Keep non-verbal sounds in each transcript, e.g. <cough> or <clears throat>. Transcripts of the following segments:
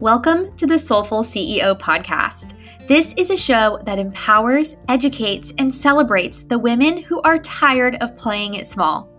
Welcome to the Soulful CEO podcast. This is a show that empowers, educates, and celebrates the women who are tired of playing it small,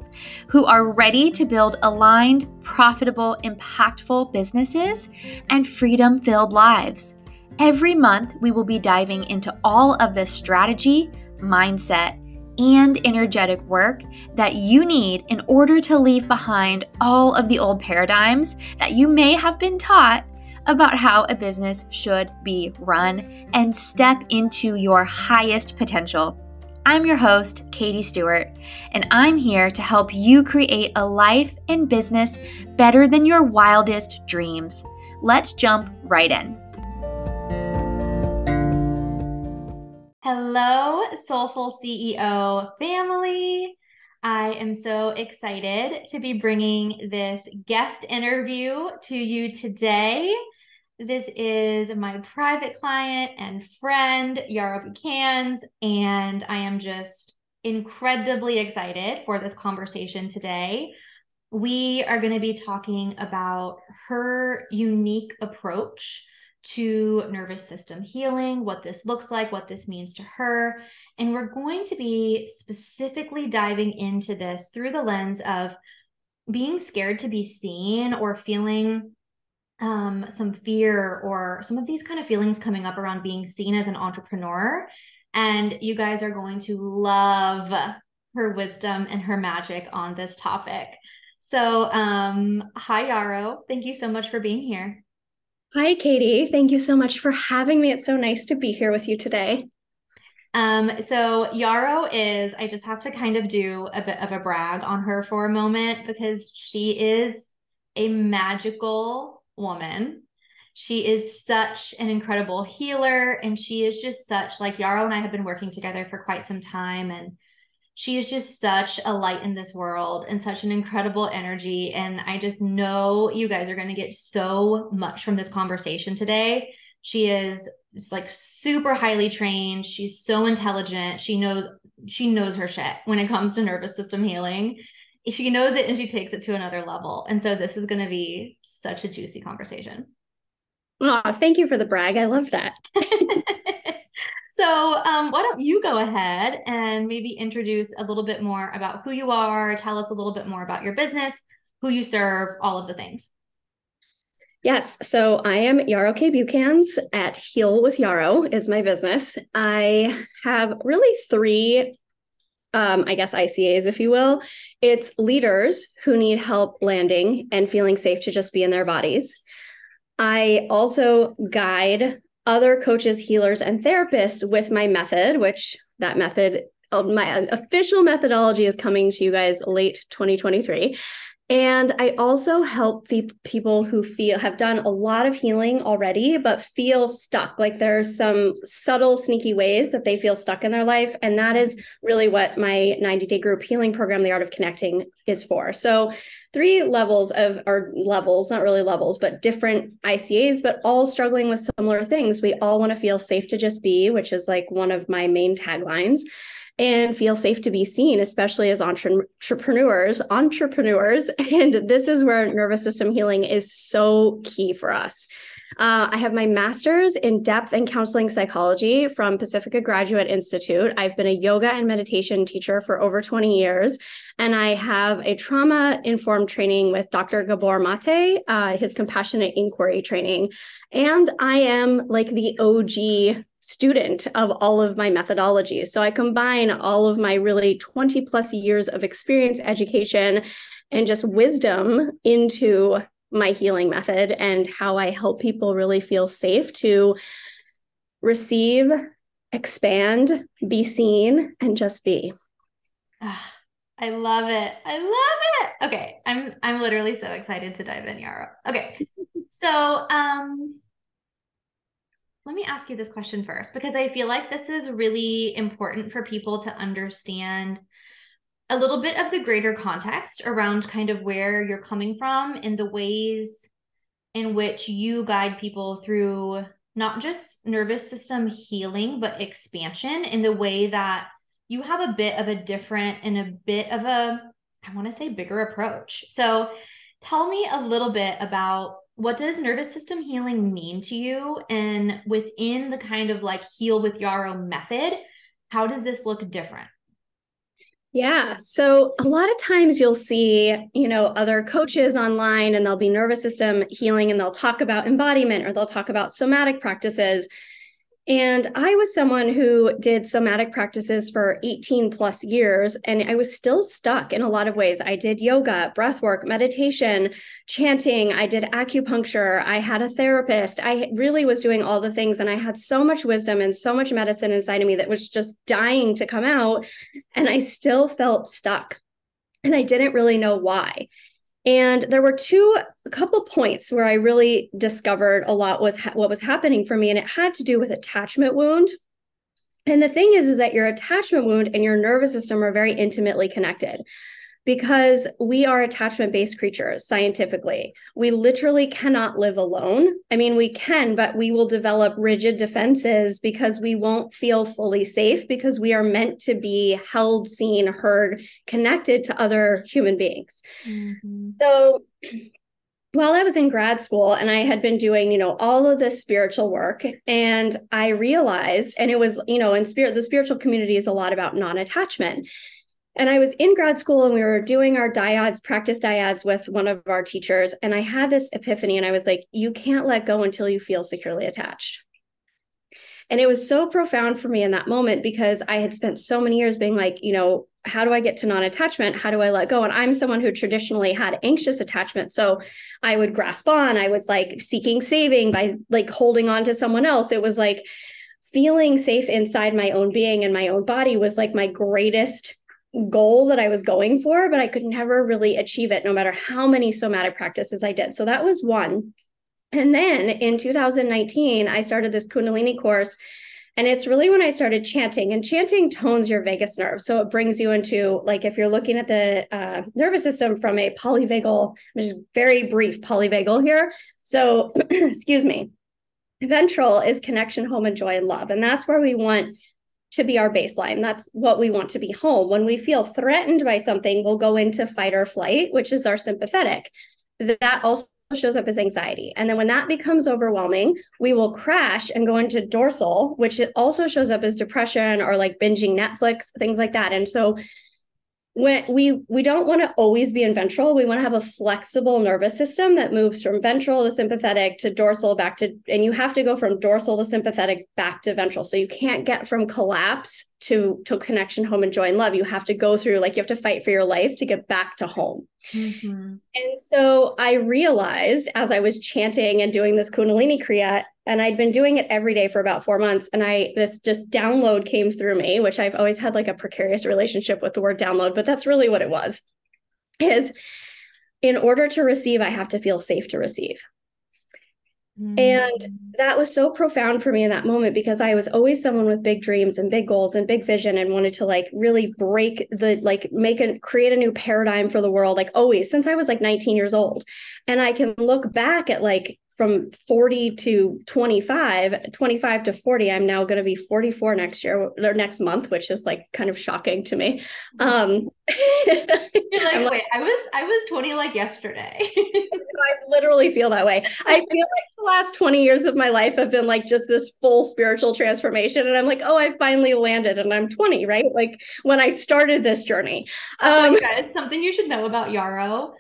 who are ready to build aligned, profitable, impactful businesses and freedom filled lives. Every month, we will be diving into all of the strategy, mindset, and energetic work that you need in order to leave behind all of the old paradigms that you may have been taught about how a business should be run and step into your highest potential. I'm your host, Katy Stuart, and I'm here to help you create a life and business better than your wildest dreams. Let's jump right in. Hello, Soulful CEO family. I am so excited to be bringing this guest interview to you today. This is my private client and friend, Yarrow Bucans, and I am just incredibly excited for this conversation today. We are going to be talking about her unique approach to nervous system healing, what this looks like, what this means to her. And we're going to be specifically diving into this through the lens of being scared to be seen or feeling um, some fear or some of these kind of feelings coming up around being seen as an entrepreneur. And you guys are going to love her wisdom and her magic on this topic. So, um, hi, Yarrow. Thank you so much for being here. Hi, Katy. Thank you so much for having me. It's so nice to be here with you today. Um, so Yarrow is, I just have to kind of do a bit of a brag on her for a moment because she is a magical woman. She is such an incredible healer, and she is just such like Yarrow and I have been working together for quite some time, and she is just such a light in this world and such an incredible energy. And I just know you guys are going to get so much from this conversation today. She is it's like super highly trained. She's so intelligent. She knows she knows her shit when it comes to nervous system healing. She knows it and she takes it to another level. And so this is going to be such a juicy conversation. Oh, thank you for the brag. I love that. <laughs> so, um, why don't you go ahead and maybe introduce a little bit more about who you are, tell us a little bit more about your business, who you serve, all of the things. Yes. So I am Yarrow Kae Bucans at Heal with Yarrow is my business. I have really three um, I guess ICAs, if you will. It's leaders who need help landing and feeling safe to just be in their bodies. I also guide other coaches, healers, and therapists with my method, which that method, uh, my official methodology is coming to you guys late 2023. And I also help the people who feel have done a lot of healing already, but feel stuck. Like there's some subtle, sneaky ways that they feel stuck in their life. And that is really what my 90 day group healing program, The Art of Connecting, is for. So, three levels of, our levels, not really levels, but different ICAs, but all struggling with similar things. We all want to feel safe to just be, which is like one of my main taglines and feel safe to be seen, especially as entre- entrepreneurs. Entrepreneurs, <laughs> and this is where nervous system healing is so key for us. Uh, I have my master's in depth and counseling psychology from Pacifica Graduate Institute. I've been a yoga and meditation teacher for over 20 years, and I have a trauma informed training with Dr. Gabor Mate, uh, his compassionate inquiry training. And I am like the OG student of all of my methodologies. So I combine all of my really 20 plus years of experience, education, and just wisdom into my healing method and how I help people really feel safe to receive, expand, be seen, and just be. Ah, I love it. I love it. Okay, I'm I'm literally so excited to dive in, Yarrow. Okay. <laughs> So, um let me ask you this question first because I feel like this is really important for people to understand a little bit of the greater context around kind of where you're coming from and the ways in which you guide people through not just nervous system healing, but expansion in the way that you have a bit of a different and a bit of a, I want to say, bigger approach. So tell me a little bit about what does nervous system healing mean to you? And within the kind of like heal with Yarrow method, how does this look different? Yeah. So a lot of times you'll see, you know, other coaches online and they'll be nervous system healing and they'll talk about embodiment or they'll talk about somatic practices. And I was someone who did somatic practices for 18 plus years, and I was still stuck in a lot of ways. I did yoga, breath work, meditation, chanting, I did acupuncture, I had a therapist. I really was doing all the things, and I had so much wisdom and so much medicine inside of me that was just dying to come out. And I still felt stuck. And I didn't really know why. And there were two, a couple points where I really discovered a lot was ha- what was happening for me, and it had to do with attachment wound. And the thing is, is that your attachment wound and your nervous system are very intimately connected because we are attachment based creatures scientifically. We literally cannot live alone. I mean, we can, but we will develop rigid defenses because we won't feel fully safe because we are meant to be held, seen, heard, connected to other human beings. Mm-hmm. So, while I was in grad school and I had been doing, you know, all of this spiritual work, and I realized, and it was, you know, in spirit, the spiritual community is a lot about non attachment. And I was in grad school and we were doing our dyads, practice dyads with one of our teachers. And I had this epiphany and I was like, you can't let go until you feel securely attached. And it was so profound for me in that moment because I had spent so many years being like, you know, how do I get to non attachment? How do I let go? And I'm someone who traditionally had anxious attachment. So I would grasp on, I was like seeking saving by like holding on to someone else. It was like feeling safe inside my own being and my own body was like my greatest goal that I was going for, but I could never really achieve it no matter how many somatic practices I did. So that was one. And then in 2019, I started this Kundalini course. And it's really when I started chanting, and chanting tones your vagus nerve. So it brings you into, like, if you're looking at the uh, nervous system from a polyvagal, which is very brief polyvagal here. So, <clears throat> excuse me, ventral is connection, home, and joy and love. And that's where we want to be our baseline. That's what we want to be home. When we feel threatened by something, we'll go into fight or flight, which is our sympathetic. That also shows up as anxiety. And then when that becomes overwhelming, we will crash and go into dorsal, which also shows up as depression or like binging Netflix, things like that. And so when we we don't want to always be in ventral. We want to have a flexible nervous system that moves from ventral to sympathetic to dorsal back to and you have to go from dorsal to sympathetic back to ventral. So you can't get from collapse to to connection home and joy and love. You have to go through like you have to fight for your life to get back to home. Mm-hmm. and so i realized as i was chanting and doing this kundalini kriya and i'd been doing it every day for about four months and i this just download came through me which i've always had like a precarious relationship with the word download but that's really what it was is in order to receive i have to feel safe to receive and mm. that was so profound for me in that moment because I was always someone with big dreams and big goals and big vision and wanted to like really break the like make a create a new paradigm for the world like always since I was like 19 years old. And I can look back at like from 40 to 25 25 to 40 i'm now going to be 44 next year or next month which is like kind of shocking to me. Um You're like, <laughs> wait i was i was 20 like yesterday. <laughs> I literally feel that way. I feel like the last 20 years of my life have been like just this full spiritual transformation and i'm like oh i finally landed and i'm 20 right? Like when i started this journey. Oh um, guys something you should know about yarrow.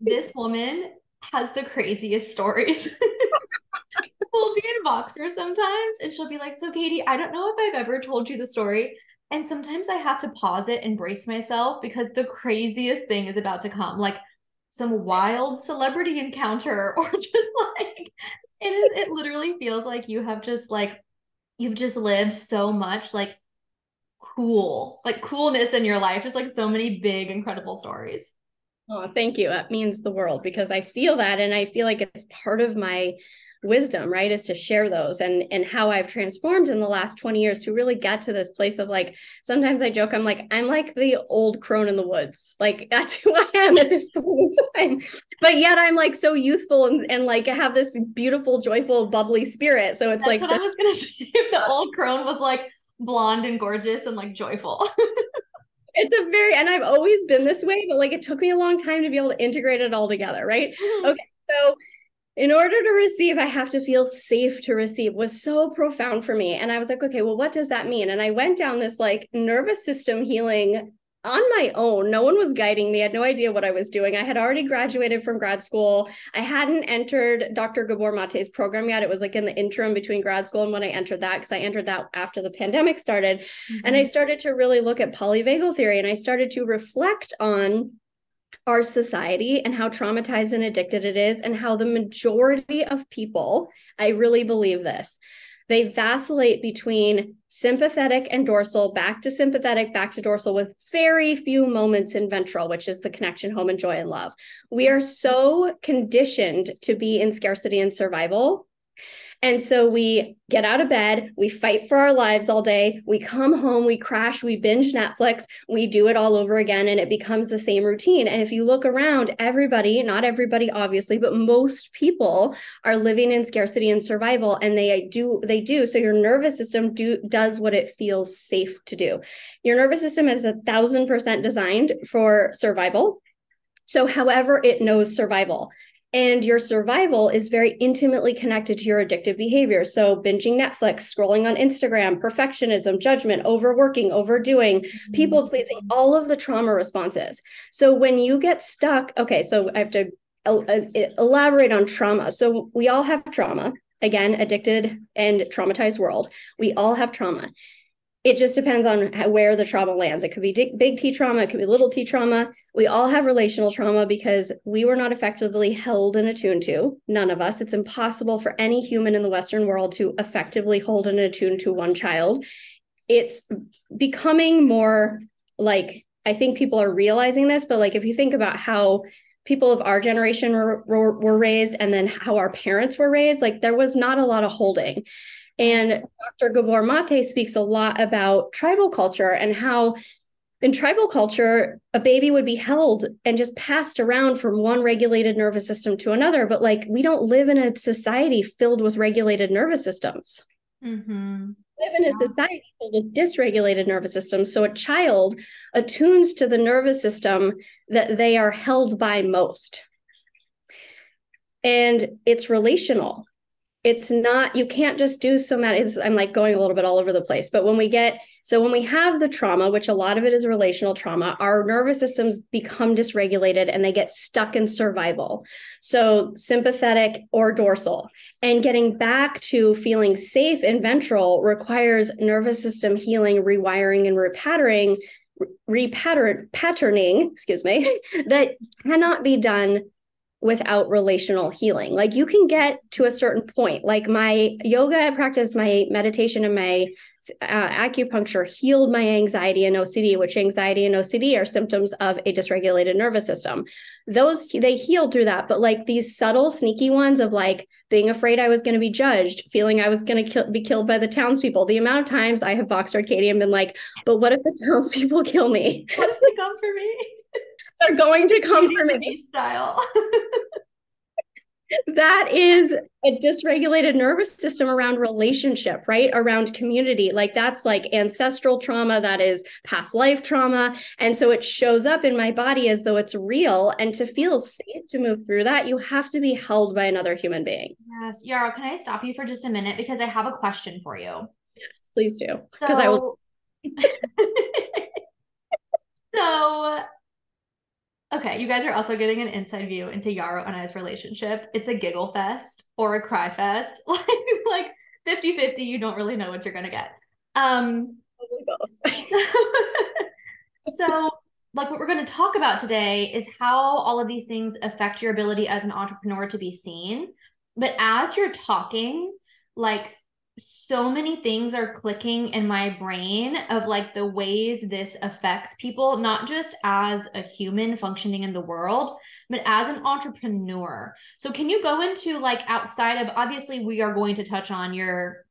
This woman has the craziest stories. <laughs> we'll be in Voxer sometimes and she'll be like, So, Katy, I don't know if I've ever told you the story. And sometimes I have to pause it and brace myself because the craziest thing is about to come. Like some wild celebrity encounter, <laughs> or just like it it literally feels like you have just like, you've just lived so much like cool, like coolness in your life, just like so many big, incredible stories. Oh, thank you. That means the world because I feel that and I feel like it's part of my wisdom, right? Is to share those and and how I've transformed in the last 20 years to really get to this place of like sometimes I joke, I'm like, I'm like the old crone in the woods. Like <laughs> that's who I am at this point in time. But yet I'm like so youthful and, and like have this beautiful, joyful, bubbly spirit. So it's that's like so- I was gonna <laughs> say. If the old crone was like blonde and gorgeous and like joyful. <laughs> it's a very and I've always been this way, but like it took me a long time to be able to integrate it all together, right? Mm-hmm. Okay. So in order to receive, I have to feel safe to receive was so profound for me. And I was like, okay, well, what does that mean? And I went down this like nervous system healing on my own. No one was guiding me. I had no idea what I was doing. I had already graduated from grad school. I hadn't entered Dr. Gabor Mate's program yet. It was like in the interim between grad school and when I entered that, because I entered that after the pandemic started. Mm-hmm. And I mm-hmm. started to really look at polyvagal theory and I started to reflect on our society and how traumatized and addicted it is, and how the majority of people, I really believe this, they vacillate between sympathetic and dorsal, back to sympathetic, back to dorsal, with very few moments in ventral, which is the connection, home, and joy and love. We are so conditioned to be in scarcity and survival and so we get out of bed, we fight for our lives all day, we come home, we crash, we binge Netflix, we do it all over again, and it becomes the same routine. And if you look around, everybody, not everybody obviously, but most people are living in scarcity and survival, and they do, they do. So your nervous system do does what it feels safe to do. Your nervous system is a thousand percent designed for survival. So, however, it knows survival and your survival is very intimately connected to your addictive behavior. So, binging Netflix, scrolling on Instagram, perfectionism, judgment, overworking, overdoing, mm-hmm. people pleasing, all of the trauma responses. So, when you get stuck, okay, so I have to elaborate on trauma. So, we all have trauma. Again, addicted and traumatized world. We all have trauma it just depends on where the trauma lands. It could be big T trauma, it could be little t trauma. We all have relational trauma because we were not effectively held and attuned to. None of us. It's impossible for any human in the Western world to effectively hold and attune to one child. It's becoming more like, I think people are realizing this, but like if you think about how people of our generation were, were, were raised and then how our parents were raised, like there was not a lot of holding. And Dr. Gabor Mate speaks a lot about tribal culture and how in tribal culture, a baby would be held and just passed around from one regulated nervous system to another. But like, we don't live in a society filled with regulated nervous systems. Mm-hmm. We live in a yeah. society filled with dysregulated nervous systems. So a child attunes to the nervous system that they are held by most. And it's relational it's not you can't just do somatic i'm like going a little bit all over the place but when we get so when we have the trauma which a lot of it is relational trauma our nervous systems become dysregulated and they get stuck in survival. So sympathetic or dorsal and getting back to feeling safe in ventral requires nervous system healing rewiring and repatterning repattern excuse me <laughs> that cannot be done without relational healing. Like you can get to a certain point. Like my yoga practice, my meditation, and my uh, acupuncture healed my anxiety and OCD, which anxiety and OCD are symptoms of a dysregulated nervous system. Those they healed through that, but like these subtle, sneaky ones of like being afraid I was going to be judged, feeling I was going to kill, be killed by the townspeople. The amount of times I have boxed Arcadia and been like, "But what if the townspeople <laughs> kill me? What if they come for me?" They're going to come from me. Style. <laughs> that is a dysregulated nervous system around relationship, right? Around community. Like that's like ancestral trauma, that is past life trauma. And so it shows up in my body as though it's real. And to feel safe to move through that, you have to be held by another human being. Yes. Yarrow, can I stop you for just a minute? Because I have a question for you. Yes, please do. Because so... I will. so <laughs> Okay, you guys are also getting an inside view into Yarrow and I's relationship. It's a giggle fest or a cry fest. <laughs> Like like 50-50, you don't really know what you're gonna get. Um <laughs> so like what we're going to talk about today is how all of these things affect your ability as an entrepreneur to be seen. But as you're talking, like so many things are clicking in my brain of like the ways this affects people, not just as a human functioning in the world, but as an entrepreneur. So can you go into like outside of obviously we are going to touch on your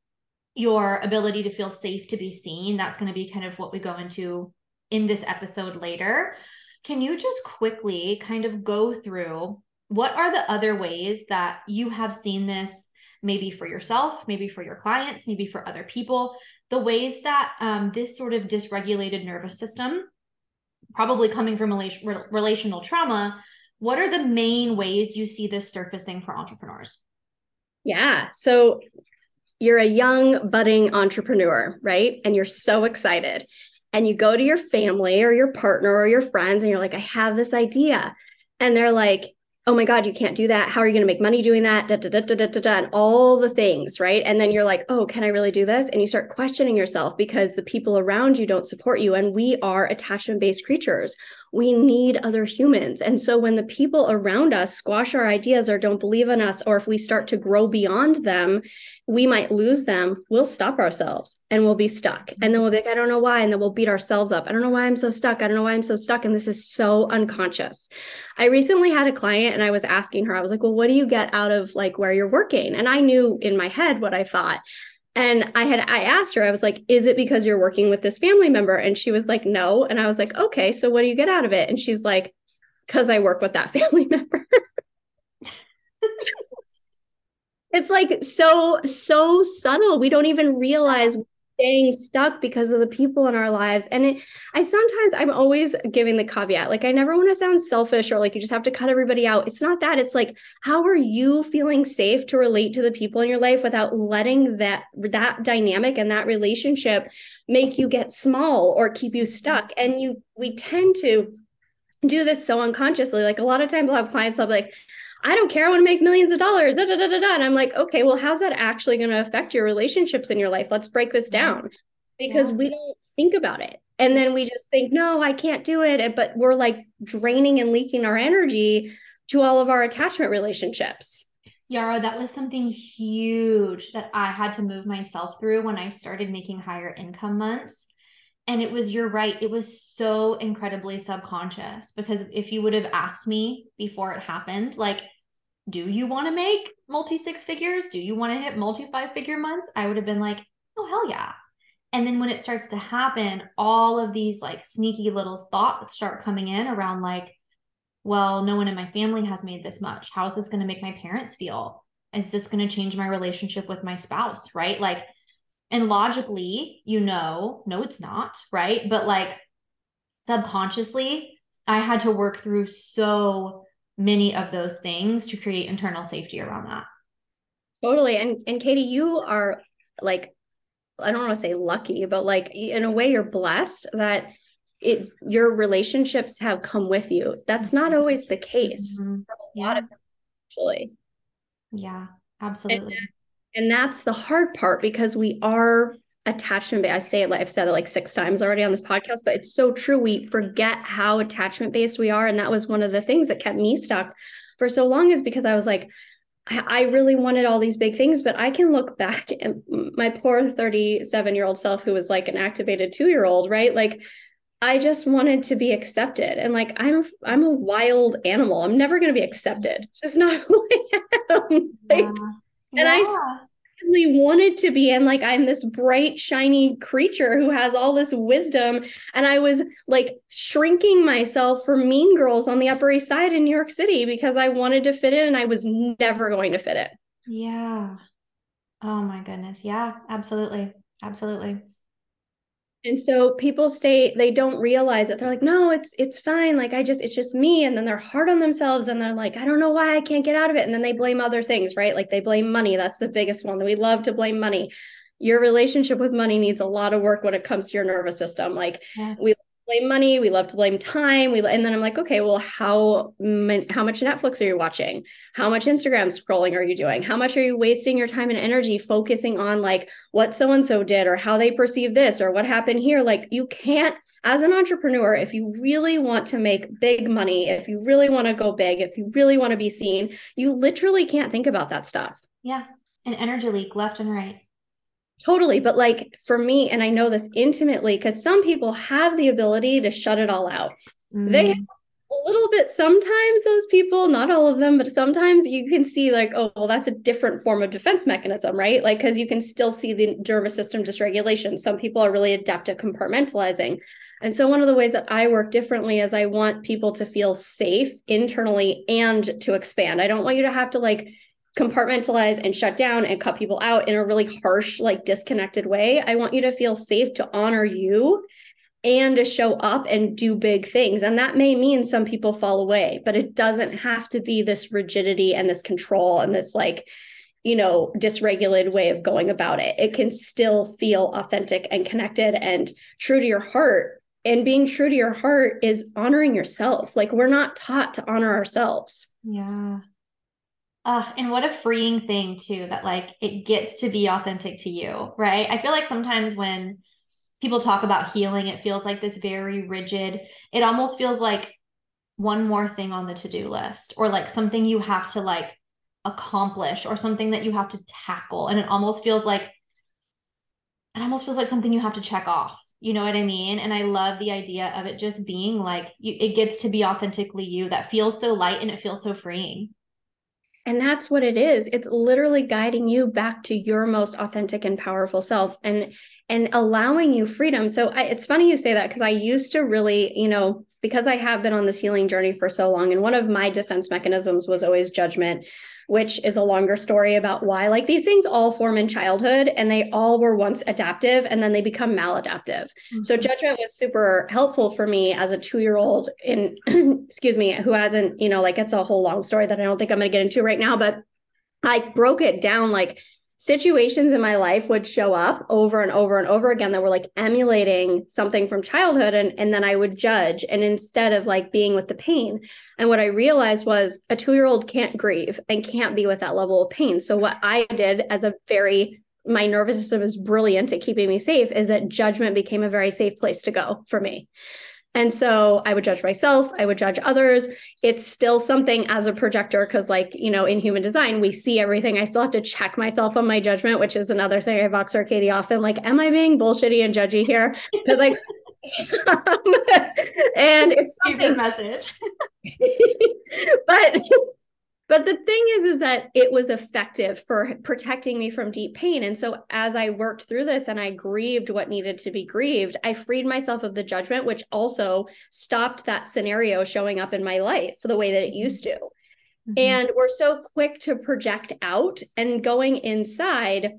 your ability to feel safe to be seen. That's going to be kind of what we go into in this episode later. Can you just quickly kind of go through what are the other ways that you have seen this maybe for yourself, maybe for your clients, maybe for other people, the ways that um, this sort of dysregulated nervous system, probably coming from rela- relational trauma, what are the main ways you see this surfacing for entrepreneurs? Yeah. So you're a young budding entrepreneur, right? And you're so excited. And you go to your family or your partner or your friends and you're like, I have this idea. And they're like, oh my God, you can't do that. How are you going to make money doing that? Da, da, da, da, da, da, da, and all the things, right? And then you're like, oh, can I really do this? And you start questioning yourself because the people around you don't support you. And we are attachment based creatures. We need other humans. And so when the people around us squash our ideas or don't believe in us, or if we start to grow beyond them, we might lose them. We'll stop ourselves and we'll be stuck. And then we'll be like, I don't know why. And then we'll beat ourselves up. I don't know why I'm so stuck. I don't know why I'm so stuck. And this is so unconscious. I recently had a client and I was asking her, I was like, well, what do you get out of like where you're working? And I knew in my head what I thought. And I had I asked her, I was like, is it because you're working with this family member? And she was like, no. And I was like, okay, so what do you get out of it? And she's like, because I work with that <laughs> family member. <laughs> it's like so, so subtle. We don't even realize staying stuck because of the people in our lives. And it, I sometimes, I'm always giving the caveat like, I never want to sound selfish or like you just have to cut everybody out. It's not that. It's like, how are you feeling safe to relate to the people in your life without letting that, that dynamic and that relationship make you get small or keep you stuck? And you, we tend to do this so unconsciously. Like a lot of times I'll have clients, I'll be like, I don't care. I want to make millions of dollars. Da, da, da, da. And I'm like, okay, well, how's that actually going to affect your relationships in your life? Let's break this down because yeah. we don't think about it. And then we just think, no, I can't do it. But we're like draining and leaking our energy to all of our attachment relationships. Yarrow, that was something huge that I had to move myself through when I started making higher income months. And it was, you're right, it was so incredibly subconscious because if you would have asked me before it happened, like, do you want to make multi six figures? Do you want to hit multi five figure months? I would have been like, oh, hell yeah. And then when it starts to happen, all of these like sneaky little thoughts start coming in around like, well, no one in my family has made this much. How is this going to make my parents feel? Is this going to change my relationship with my spouse? Right. Like, and logically, you know, no, it's not. Right. But like subconsciously, I had to work through so many of those things to create internal safety around that. Totally. And and Katy, you are like I don't want to say lucky, but like in a way you're blessed that it your relationships have come with you. That's not mm-hmm. always the case mm-hmm. a yeah. lot of actually. Yeah, absolutely. And, and that's the hard part because we are attachment based. I say it like I've said it like six times already on this podcast, but it's so true. We forget how attachment based we are. And that was one of the things that kept me stuck for so long, is because I was like, I really wanted all these big things, but I can look <laughs> back at my poor 37 year old self who was like an activated two year old, right? Like, I just wanted to be accepted. And like I'm I'm a wild animal. I'm never gonna be accepted. It's just not <laughs> who I am. Like, yeah. And I really wanted to be and like i'm this bright shiny creature who has all this wisdom and i was like shrinking myself for mean girls on the upper east side in new york city because i wanted to fit in and i was never going to fit it yeah. Oh my goodness. Yeah absolutely. Absolutely and so people stay they don't realize that they're like no it's it's fine. Like i just it's just me. And then they're hard on themselves and they're like i don't know why i can't get out of it. And then they blame other things right? Like they blame money. That's the biggest one. We love to blame money. Your relationship with money needs a lot of work when it comes to your nervous system. Like yes. we blame money we love to blame time we and then i'm like okay well how how much netflix are you watching? How much instagram scrolling are you doing? How much are you wasting your time and energy focusing on like what so and so did or how they perceive this or what happened here? Like you can't as an entrepreneur if you really want to make big money if you really want to go big if you really want to be seen you literally can't think about that stuff. Yeah an energy leak left and right Totally. But like for me, and I know this intimately because some people have the ability to shut it all out. Mm. They a little bit sometimes, those people, not all of them, but sometimes you can see like, oh, well, that's a different form of defense mechanism, right? Like, because you can still see the nervous system dysregulation. Some people are really adept at compartmentalizing. And so, one of the ways that I work differently is I want people to feel safe internally and to expand. I don't want you to have to like, compartmentalize and shut down and cut people out in a really harsh, like disconnected way. I want you to feel safe to honor you and to show up and do big things. And that may mean some people fall away, but it doesn't have to be this rigidity and this control and this like, you know, dysregulated way of going about it. It can still feel authentic and connected and true to your heart. And being true to your heart is honoring yourself. Like we're not taught to honor ourselves. Yeah. Uh, and what a freeing thing too that like it gets to be authentic to you, right? I feel like sometimes when people talk about healing, it feels like this very rigid, it almost feels like one more thing on the to-do list or like something you have to like accomplish or something that you have to tackle. And it almost feels like it almost feels like something you have to check off. You know what I mean? And I love the idea of it just being like you, it gets to be authentically you that feels so light and it feels so freeing. And that's what it is. It's literally guiding you back to your most authentic and powerful self and and allowing you freedom. So I, it's funny you say that because I used to really, you know, because I have been on this healing journey for so long and one of my defense mechanisms was always judgment which is a longer story about why like these things all form in childhood and they all were once adaptive and then they become maladaptive. Mm-hmm. So judgment was super helpful for me as a 2-year-old in <clears throat> excuse me who hasn't, you know, like it's a whole long story that I don't think I'm going to get into right now, but I broke it down like situations in my life would show up over and over and over again that were like emulating something from childhood and and then I would judge and instead of like being with the pain. And what I realized was a 2-year-old can't grieve and can't be with that level of pain. So what I did as a very my nervous system is brilliant at keeping me safe is that judgment became a very safe place to go for me and so I would judge myself, I would judge others. It's still something as a projector, because, like, you know, in human design, we see everything. I still have to check myself on my judgment, which is another thing I vox Katy often. Like, am I being bullshitty and judgy here? Because, like, <laughs> and it's something message. <laughs> but but the thing is is that it was effective for protecting me from deep pain. And so as i worked through this and i grieved what needed to be grieved i freed myself of the judgment which also stopped that scenario showing up in my life the way that it used to. Mm-hmm. and we're so quick to project out and going inside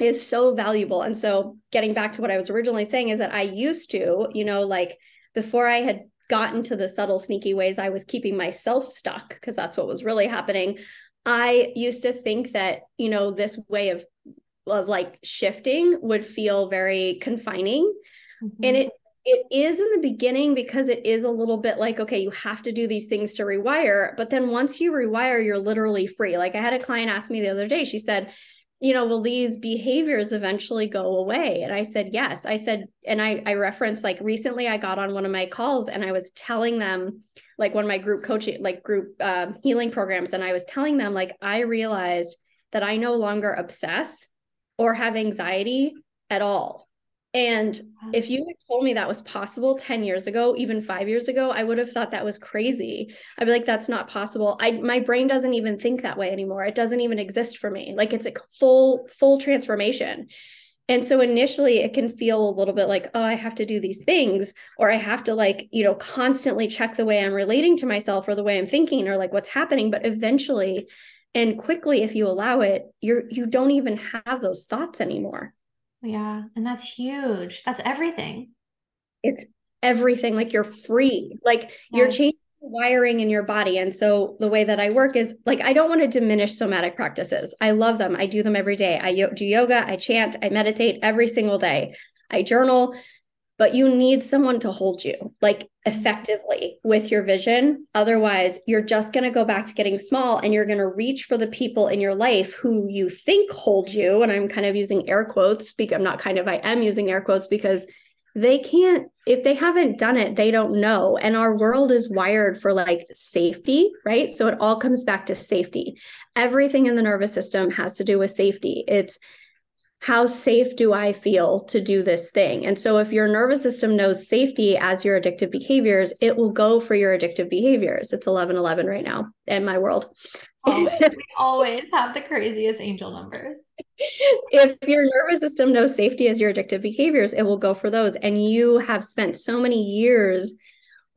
is so valuable. And so getting back to what i was originally saying is that i used to you know like before i had gotten to the subtle, sneaky ways I was keeping myself stuck, because that's what was really happening. I used to think that, you know, this way of of like shifting would feel very confining. Mm-hmm. And it it is in the beginning because it is a little bit like okay you have to do these things to rewire but then once you rewire you're literally free like i had a client ask me the other day she said you know, will these behaviors eventually go away? And I said, yes. I said, and I, I referenced like recently I got on one of my calls and I was telling them, like one of my group coaching, like group um, healing programs, and I was telling them, like, I realized that I no longer obsess or have anxiety at all. And if you had told me that was possible 10 years ago, even five years ago, I would have thought that was crazy. I'd be like, that's not possible. I my brain doesn't even think that way anymore. It doesn't even exist for me. Like it's a full, full transformation. And so initially it can feel a little bit like, oh, I have to do these things, or I have to like, you know, constantly check the way I'm relating to myself or the way I'm thinking or like what's happening. But eventually and quickly, if you allow it, you're you don't even have those thoughts anymore. Yeah. And that's huge. That's everything. It's everything. Like you're free. Like yeah. you're changing wiring in your body. And so the way that I work is like, I don't want to diminish somatic practices. I love them. I do them every day. I do yoga, I chant, I meditate every single day. I journal but you need someone to hold you like mm-hmm. effectively with your vision. Otherwise, you're just going to go back to getting small and you're going to reach for the people in your life who you think hold you. And I'm kind of using air quotes, speak I'm not kind of I am using air quotes because they can't if they haven't done it they don't know. And our world is wired for like safety right? So it all comes back to safety. Everything in the nervous system has to do with safety. It's how safe do I feel to do this thing? And so, if your nervous system knows safety as your addictive behaviors, it will go for your addictive behaviors. It's 11 11 right now in my world. Always, <laughs> we always have the craziest angel numbers. if your nervous system knows safety as your addictive behaviors, it will go for those. And you have spent so many years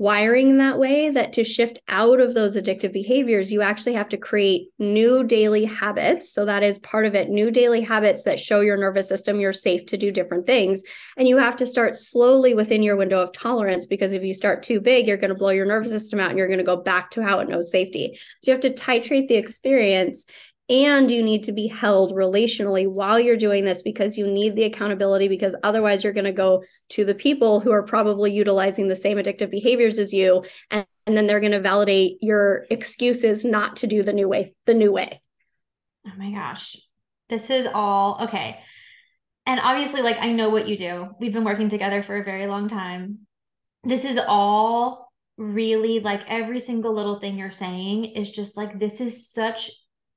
wiring that way that to shift out of those addictive behaviors, you actually have to create new daily habits. So that is part of it, new daily habits that show your nervous system you're safe to do different things. And you have to start slowly within your window of tolerance because if you start too big, you're going to blow your nervous system out and you're going to go back to how it knows safety. So you have to titrate the experience and you need to be held relationally while you're doing this because you need the accountability because otherwise you're going to go to the people who are probably utilizing the same addictive behaviors as you and, and then they're going to validate your excuses not to do the new way the new way. Oh my gosh. This is all okay. And obviously like i know what you do. We've been working together for a very long time. This is all really like every single little thing you're saying is just like this is such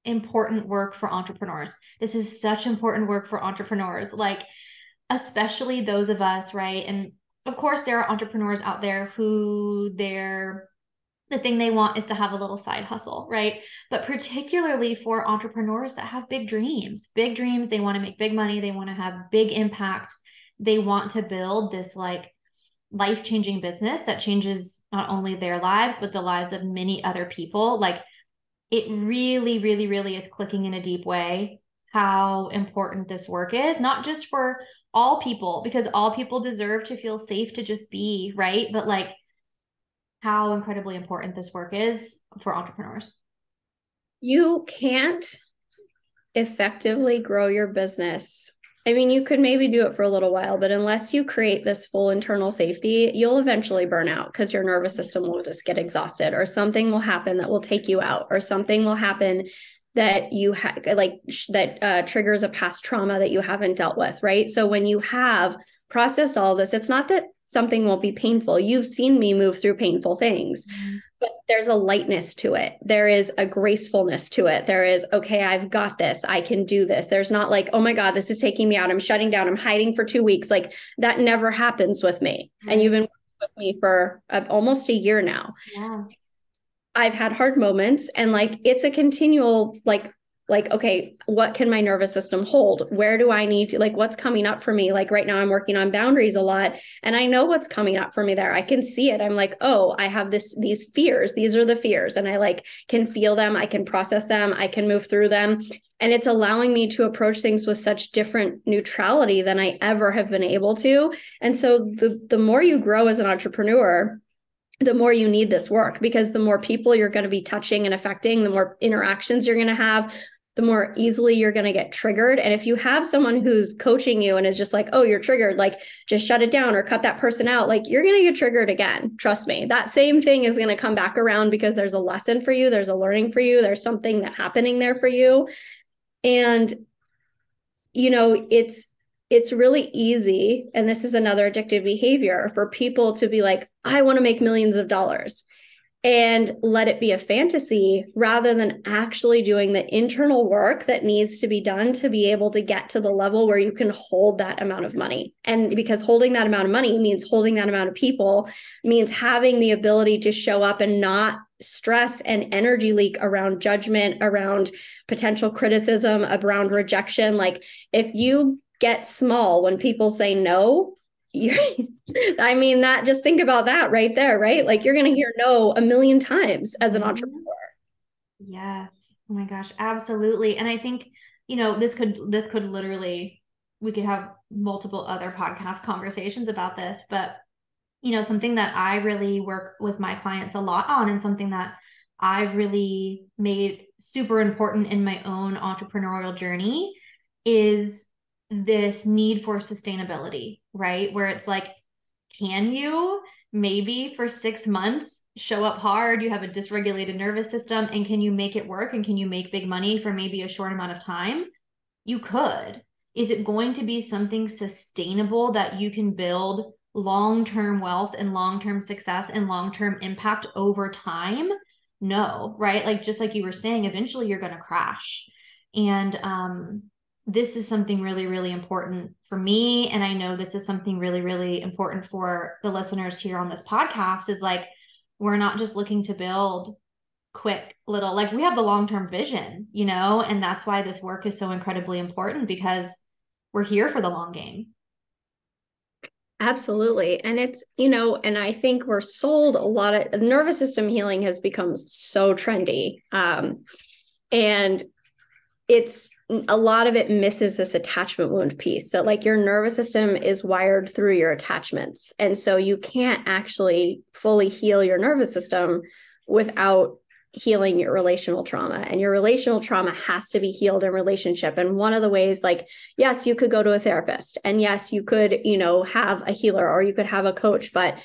important work for entrepreneurs. This is such important work for entrepreneurs, like especially those of us, right? And of course, there are entrepreneurs out there who they're the thing they want is to have a little side hustle, right? But particularly for entrepreneurs that have big dreams, big dreams, they want to make big money, they want to have big impact, they want to build this like life changing business that changes not only their lives, but the lives of many other people. Like it really, really, really is clicking in a deep way how important this work is, not just for all people, because all people deserve to feel safe to just be, right? But like how incredibly important this work is for entrepreneurs. You can't effectively grow your business I mean, you could maybe do it for a little while, but unless you create this full internal safety, you'll eventually burn out because your nervous system will just get exhausted, or something will happen that will take you out, or something will happen that you have like sh- that uh, triggers a past trauma that you haven't dealt with, right? So when you have processed all this, it's not that something won't be painful. You've seen me move through painful things. Mm-hmm but there's a lightness to it. There is a gracefulness to it. There is, okay, I've got this. I can do this. There's not like, oh my God, this is taking me out. I'm shutting down. I'm hiding for two weeks. Like that never happens with me. Mm-hmm. And you've been with me for uh, almost a year now. Yeah. I've had hard moments and like it's a continual like like okay what can my nervous system hold? Where do i need to like what's coming up for me? Like right now i'm working on boundaries a lot and i know what's coming up for me there. I can see it. I'm like oh i have this these fears. These are the fears. And i like can feel them. I can process them. I can move through them. And it's allowing me to approach things with such different neutrality than i ever have been able to. And so the the more you grow as an entrepreneur the more you need this work because the more people you're going to be touching and affecting, the more interactions you're going to have, the more easily you're going to get triggered. And if you have someone who's coaching you and is just like, oh, you're triggered, like just shut it down or cut that person out, like you're going to get triggered again. Trust me. That same thing is going to come back around because there's a lesson for you, there's a learning for you, there's something that happening there for you. And you know, it's it's really easy and this is another addictive behavior for people to be like, I want to make millions of dollars and let it be a fantasy rather than actually doing the internal work that needs to be done to be able to get to the level where you can hold that amount of money. And because holding that amount of money means holding that amount of people, means having the ability to show up and not stress and energy leak around judgment, around potential criticism, around rejection. Like if you get small when people say no, <laughs> I mean, that just think about that right there, right? Like you're going to hear no a million times as an mm-hmm. entrepreneur. Yes. Oh my gosh, absolutely. And I think, you know, this could this could literally we could have multiple other podcast conversations about this, but you know, something that I really work with my clients a lot on and something that I've really made super important in my own entrepreneurial journey is this need for sustainability, right? Where it's like, can you maybe for six months show up hard? You have a dysregulated nervous system, and can you make it work? And can you make big money for maybe a short amount of time? You could. Is it going to be something sustainable that you can build long term wealth and long term success and long term impact over time? No, right? Like, just like you were saying, eventually you're going to crash. And um, this is something really, really important for me. And I know this is something really, really important for the listeners here on this podcast is like, we're not just looking to build quick little, like, we have the long term vision, you know? And that's why this work is so incredibly important because we're here for the long game. Absolutely. And it's, you know, and I think we're sold a lot of nervous system healing has become so trendy. Um, and it's a lot of it misses this attachment wound piece that like your nervous system is wired through your attachments. And so you can't actually fully heal your nervous system without healing your relational trauma and your relational trauma has to be healed in relationship and one of the ways like yes you could go to a therapist and yes you could you know have a healer or you could have a coach but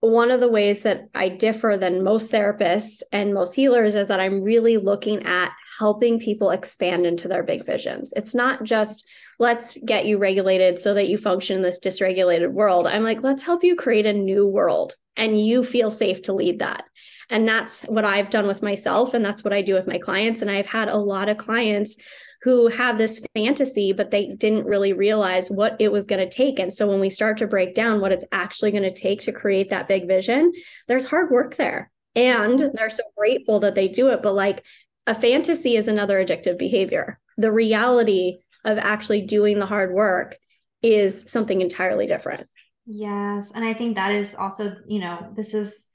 one of the ways that I differ than most therapists and most healers is that I'm really looking at helping people expand into their big visions. It's not just let's get you regulated so that you function in this dysregulated world. I'm like, let's help you create a new world and you feel safe to lead that. And that's what I've done with myself. And that's what I do with my clients. And I've had a lot of clients who have this fantasy, but they didn't really realize what it was going to take. And so when we start to break down what it's actually going to take to create that big vision, there's hard work there. And they're so grateful that they do it. But like a fantasy is another addictive behavior. The reality of actually doing the hard work is something entirely different. Yes. And I think that is also, you know, this is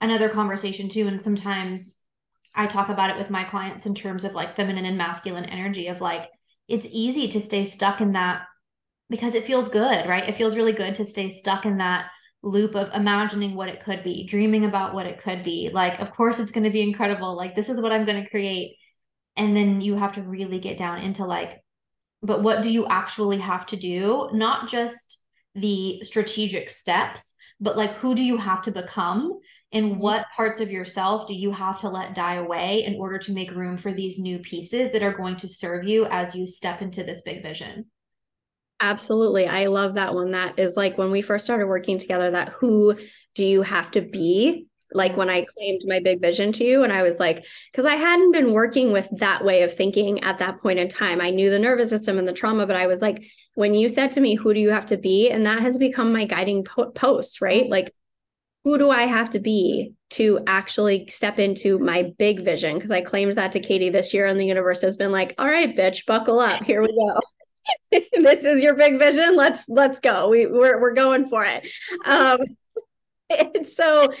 another conversation too. And sometimes I talk about it with my clients in terms of like feminine and masculine energy of like it's easy to stay stuck in that because it feels good, right? It feels really good to stay stuck in that loop of imagining what it could be, dreaming about what it could be. Like, of course, it's going to be incredible. Like, this is what I'm going to create. And then you have to really get down into like, but what do you actually have to do? Not just the strategic steps, but like, who do you have to become and mm-hmm. what parts of yourself do you have to let die away in order to make room for these new pieces that are going to serve you as you step into this big vision absolutely i love that one that is like when we first started working together that who do you have to be like when I claimed my big vision to you. And I was like, because I hadn't been working with that way of thinking at that point in time. I knew the nervous system and the trauma, but I was like, when you said to me, who do you have to be? And that has become my guiding po- post, right? Like, who do I have to be to actually step into my big vision? Because I claimed that to Katy this year, and the universe has been like, all right, bitch, buckle up. Here we go. <laughs> this is your big vision. Let's let's go. We we're we're going for it. Um <laughs> and so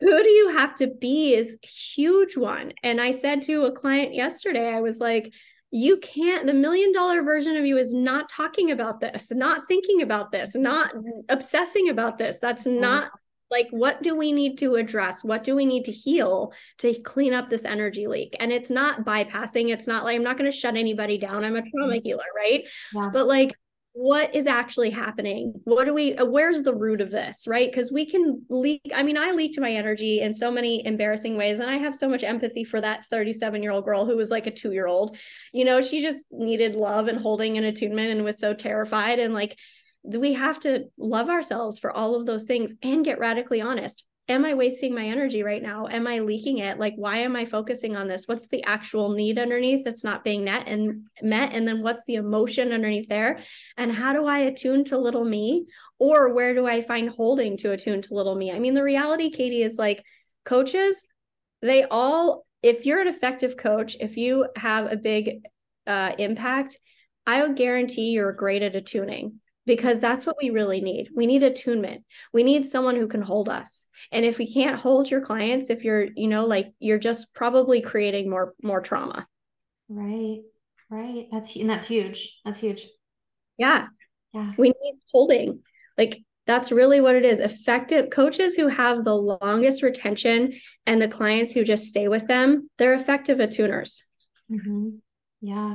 who do you have to be is huge one. And I said to a client yesterday, I was like, you can't the million dollar version of you is not talking about this not thinking about this not obsessing about this that's not like what do we need to address? What do we need to heal to clean up this energy leak? And it's not bypassing. It's not like i'm not going to shut anybody down. I'm a trauma mm-hmm. healer right? Yeah. but like what is actually happening? What do we uh, where's the root of this right? Because we can leak i mean i leaked my energy in so many embarrassing ways and i have so much empathy for that 37 year old girl who was like a two year old you know she just needed love and holding and attunement and was so terrified and like we have to love ourselves for all of those things and get radically honest. Am I wasting my energy right now? Am I leaking it? Like, why am I focusing on this? What's the actual need underneath that's not being met and met? And then what's the emotion underneath there? And how do I attune to little me? Or where do I find holding to attune to little me? I mean, the reality, Katy, is like coaches, they all, if you're an effective coach, if you have a big uh, impact, I would guarantee you're great at attuning because that's what we really need. We need attunement. We need someone who can hold us. And if we can't hold your clients, if you're, you know, like you're just probably creating more more trauma. Right. Right. That's and that's huge. That's huge. Yeah. Yeah. We need holding. Like that's really what it is. Effective coaches who have the longest retention and the clients who just stay with them, they're effective attuners. Mm-hmm. Yeah.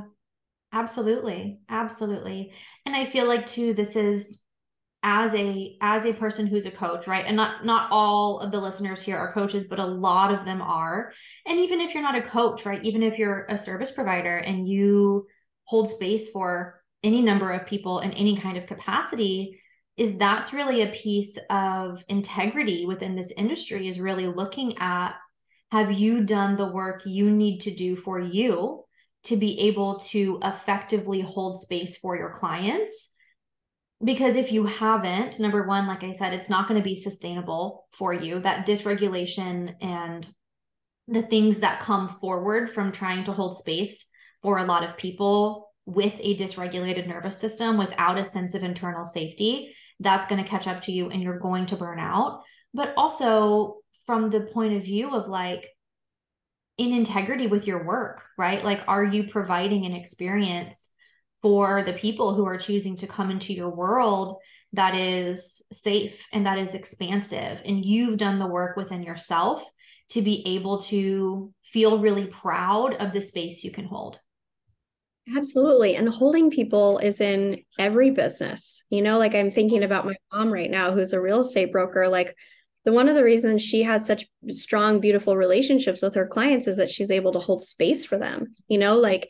Absolutely. Absolutely. And I feel like too this is as a as a person who's a coach, right? And not not all of the listeners here are coaches, but a lot of them are. And even if you're not a coach, right? Even if you're a service provider and you hold space for any number of people in any kind of capacity, is that's really a piece of integrity within this industry is really looking at have you done the work you need to do for you to be able to effectively hold space for your clients. Because if you haven't, number one, like I said, it's not going to be sustainable for you. That dysregulation and the things that come forward from trying to hold space for a lot of people with a dysregulated nervous system without a sense of internal safety that's going to catch up to you and you're going to burn out. But also from the point of view of like, in integrity with your work, right? Like, are you providing an experience for the people who are choosing to come into your world that is safe and that is expansive? And you've done the work within yourself to be able to feel really proud of the space you can hold. Absolutely. And holding people is in every business. You know, like I'm thinking about my mom right now, who's a real estate broker. Like, the one of the reasons she has such strong, beautiful relationships with her clients is that she's able to hold space for them. You know, like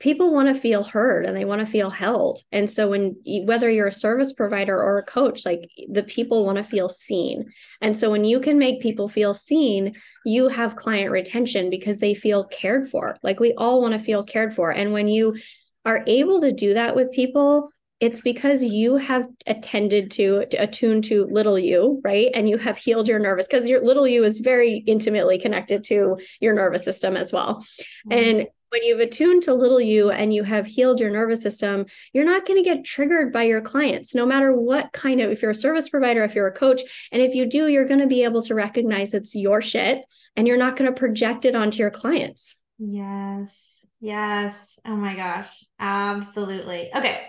people want to feel heard and they want to feel held. And so when whether you're a service provider or a coach like the people want to feel seen. And so when you can make people feel seen you have client retention because they feel cared for. Like we all want to feel cared for. And when you are able to do that with people it's because you have attended to, to attune to little you right and you have healed your nervous because your little you is very intimately connected to your nervous system as well mm-hmm. and when you've attuned to little you and you have healed your nervous system, you're not going to get triggered by your clients, no matter what kind of, if you're a service provider, if you're a coach. And if you do, you're going to be able to recognize it's your shit and you're not going to project it onto your clients. Yes. Yes. Oh my gosh. Absolutely. Okay.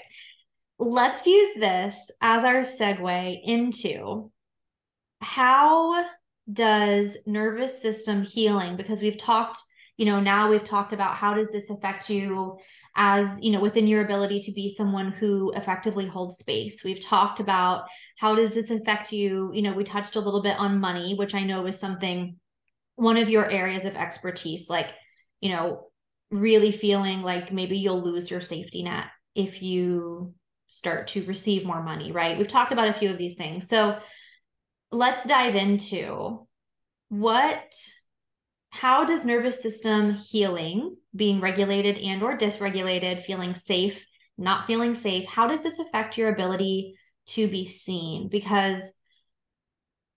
Let's use this as our segue into how does nervous system healing, because we've talked you know now we've talked about how does this affect you as you know within your ability to be someone who effectively holds space. We've talked about how does this affect you. You know we touched a little bit on money which i know is something one of your areas of expertise like you know really feeling like maybe you'll lose your safety net if you start to receive more money right? We've talked about a few of these things. So let's dive into what how does nervous system healing being regulated and or dysregulated feeling safe not feeling safe how does this affect your ability to be seen? Because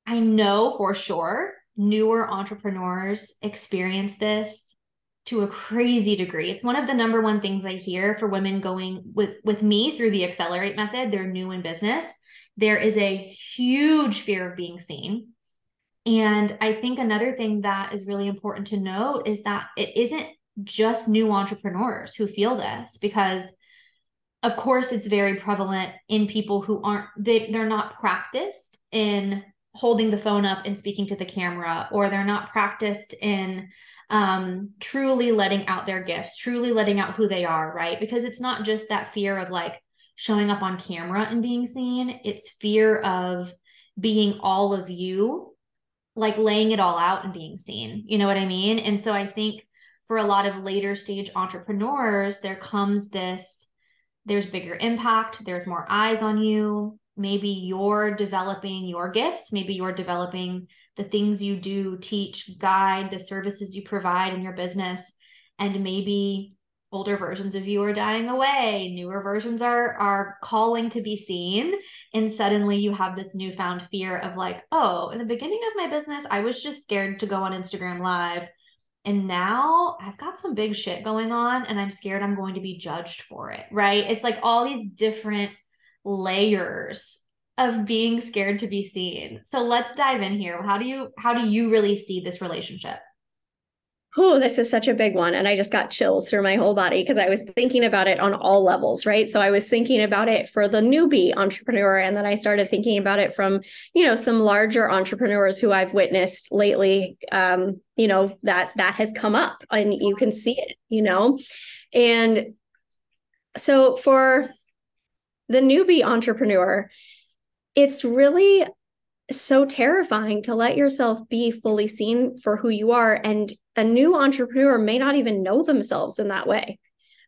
i know for sure newer entrepreneurs experience this to a crazy degree. It's one of the number one things i hear for women going with with me through the accelerate method they're new in business. There is a huge fear of being seen. And I think another thing that is really important to note is that it isn't just new entrepreneurs who feel this because of course it's very prevalent in people who aren't they, they're not practiced in holding the phone up and speaking to the camera or they're not practiced in um truly letting out their gifts truly letting out who they are right because it's not just that fear of like showing up on camera and being seen it's fear of being all of you like laying it all out and being seen. You know what I mean? And so I think for a lot of later stage entrepreneurs, there comes this there's bigger impact, there's more eyes on you. Maybe you're developing your gifts, maybe you're developing the things you do, teach, guide, the services you provide in your business. And maybe older versions of you are dying away newer versions are are calling to be seen and suddenly you have this newfound fear of like oh in the beginning of my business i was just scared to go on instagram live and now i've got some big shit going on and i'm scared i'm going to be judged for it right it's like all these different layers of being scared to be seen so let's dive in here how do you how do you really see this relationship oh, this is such a big one. And I just got chills through my whole body because I was thinking about it on all levels, right? So I was thinking about it for the newbie entrepreneur. And then I started thinking about it from, you know, some larger entrepreneurs who I've witnessed lately, um, you know, that that has come up and you can see it, you know? And so for the newbie entrepreneur, it's really so terrifying to let yourself be fully seen for who you are. And a new entrepreneur may not even know themselves in that way,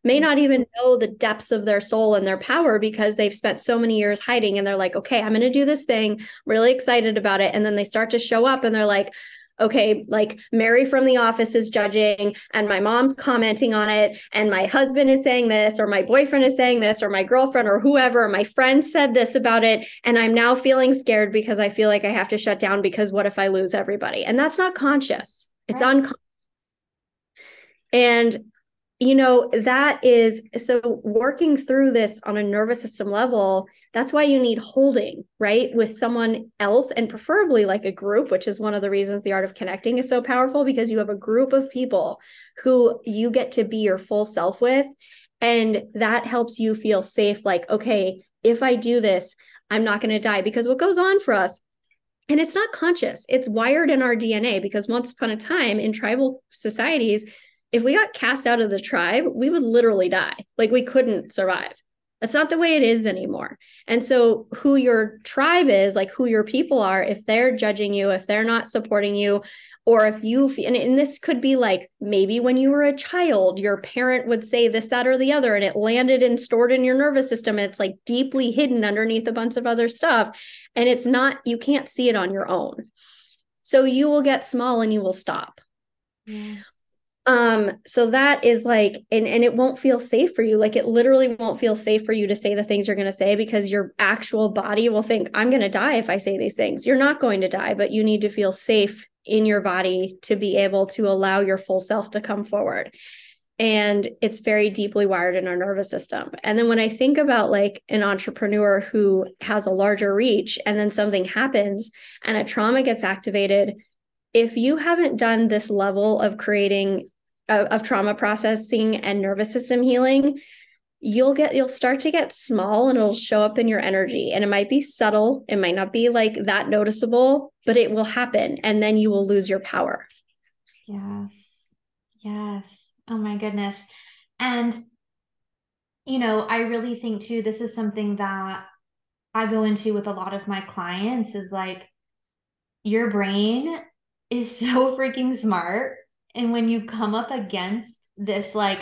may mm-hmm. not even know the depths of their soul and their power because they've spent so many years hiding and they're like, okay, I'm going to do this thing, really excited about it. And then they start to show up and they're like, okay, like Mary from the office is judging and my mom's commenting on it and my husband is saying this or my boyfriend is saying this or my girlfriend or whoever, or my friend said this about it and I'm now feeling scared because I feel like I have to shut down because what if I lose everybody? And that's not conscious. It's right. unconscious. And you know, that is so working through this on a nervous system level, that's why you need holding, right? With someone else and preferably like a group, which is one of the reasons the art of connecting is so powerful because you have a group of people who you get to be your full self with. And that helps you feel safe. Like, okay, if I do this, I'm not going to die. Because what goes on for us and it's not conscious it's wired in our dna because once upon a time in tribal societies if we got cast out of the tribe, we would literally die. Like we couldn't survive. That's not the way it is anymore. And so, who your tribe is, like who your people are, if they're judging you, if they're not supporting you, or if you, and, and this could be like maybe when you were a child, your parent would say this, that, or the other, and it landed and stored in your nervous system. And it's like deeply hidden underneath a bunch of other stuff. And it's not, you can't see it on your own. So, you will get small and you will stop. Yeah um so that is like and and it won't feel safe for you. Like it literally won't feel safe for you to say the things you're going to say because your actual body will think i'm going to die if i say these things. You're not going to die but you need to feel safe in your body to be able to allow your full self to come forward. And it's very deeply wired in our nervous system. And then when i think about like an entrepreneur who has a larger reach and then something happens and a trauma gets activated if you haven't done this level of creating of, of trauma processing and nervous system healing you'll get you'll start to get small and it'll show up in your energy. And it might be subtle it might not be like that noticeable but it will happen and then you will lose your power. Yes. Yes. Oh my goodness. And you know i really think too this is something that i go into with a lot of my clients is like your brain is <laughs> so freaking smart and when you come up against this, like,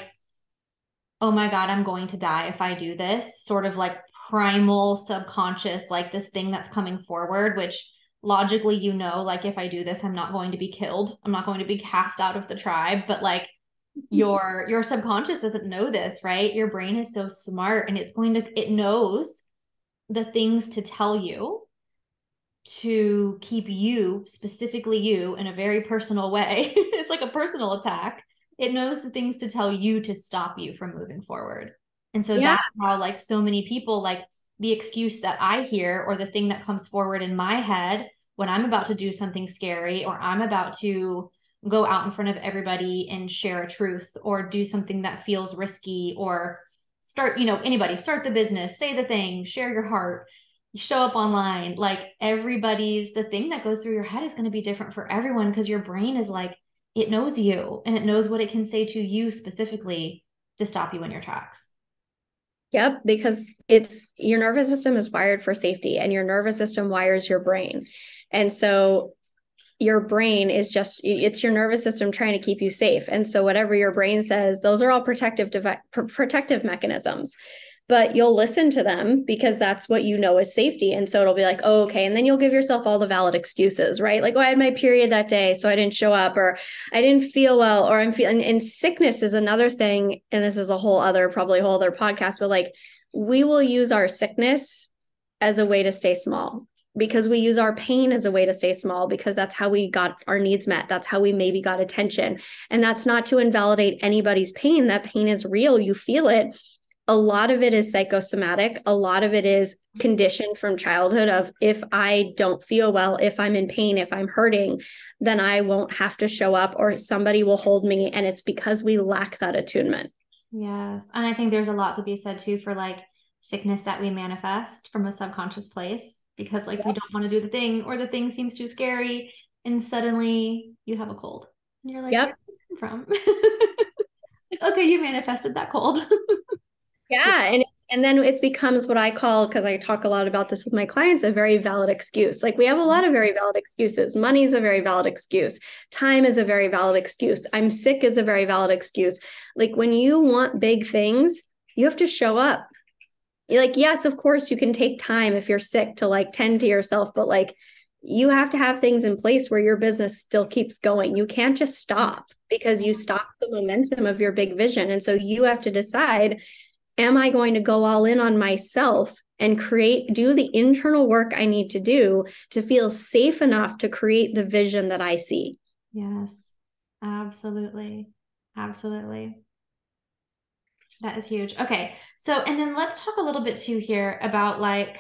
oh my God, I'm going to die if I do this, sort of like primal subconscious, like this thing that's coming forward, which logically you know, like, if I do this, I'm not going to be killed. I'm not going to be cast out of the tribe. But like, <laughs> your your subconscious doesn't know this right your brain is so smart and it's going to it knows the things to tell you to keep you, specifically you, in a very personal way. <laughs> it's like a personal attack. It knows the things to tell you to stop you from moving forward. And so yeah. that's how, like, so many people, like, the excuse that I hear or the thing that comes forward in my head when I'm about to do something scary or I'm about to go out in front of everybody and share a truth or do something that feels risky or start, you know, anybody start the business, say the thing, share your heart show up online like everybody's the thing that goes through your head is going to be different for everyone because your brain is like it knows you and it knows what it can say to you specifically to stop you in your tracks Yep, because it's your nervous system is wired for safety and your nervous system wires your brain. And so your brain is just it's your nervous system trying to keep you safe. And so whatever your brain says, those are all protective devi- pr- protective mechanisms but you'll listen to them because that's what you know is safety. And so it'll be like, oh, okay. And then you'll give yourself all the valid excuses, right? Like, oh, I had my period that day, so I didn't show up, or I didn't feel well, or I'm feeling, and sickness is another thing. And this is a whole other, probably whole other podcast, but like, we will use our sickness as a way to stay small because we use our pain as a way to stay small because that's how we got our needs met. That's how we maybe got attention. And that's not to invalidate anybody's pain. That pain is real. You feel it a lot of it is psychosomatic. A lot of it is conditioned from childhood of if i don't feel well if i'm in pain if i'm hurting then i won't have to show up or somebody will hold me and it's because we lack that attunement. Yes. And i think there's a lot to be said too for like sickness that we manifest from a subconscious place because like we don't want to do the thing or the thing seems too scary and suddenly you have a cold. And you're like yep. where did this come from? <laughs> Okay you manifested that cold <laughs> Yeah, and and then it becomes what I call because I talk a lot about this with my clients a very valid excuse. Like we have a lot of very valid excuses. Money is a very valid excuse. Time is a very valid excuse. I'm sick is a very valid excuse. Like when you want big things, you have to show up. You're like, yes, of course you can take time if you're sick to like tend to yourself, but like you have to have things in place where your business still keeps going. You can't just stop because you mm-hmm. stop the momentum of your big vision. And so you have to decide am I going to go all in on myself and create, do the internal work I need to do to feel safe enough to create the vision that I see? Yes, absolutely. Absolutely. That is huge. Okay. So, and then let's talk a little bit too here about like,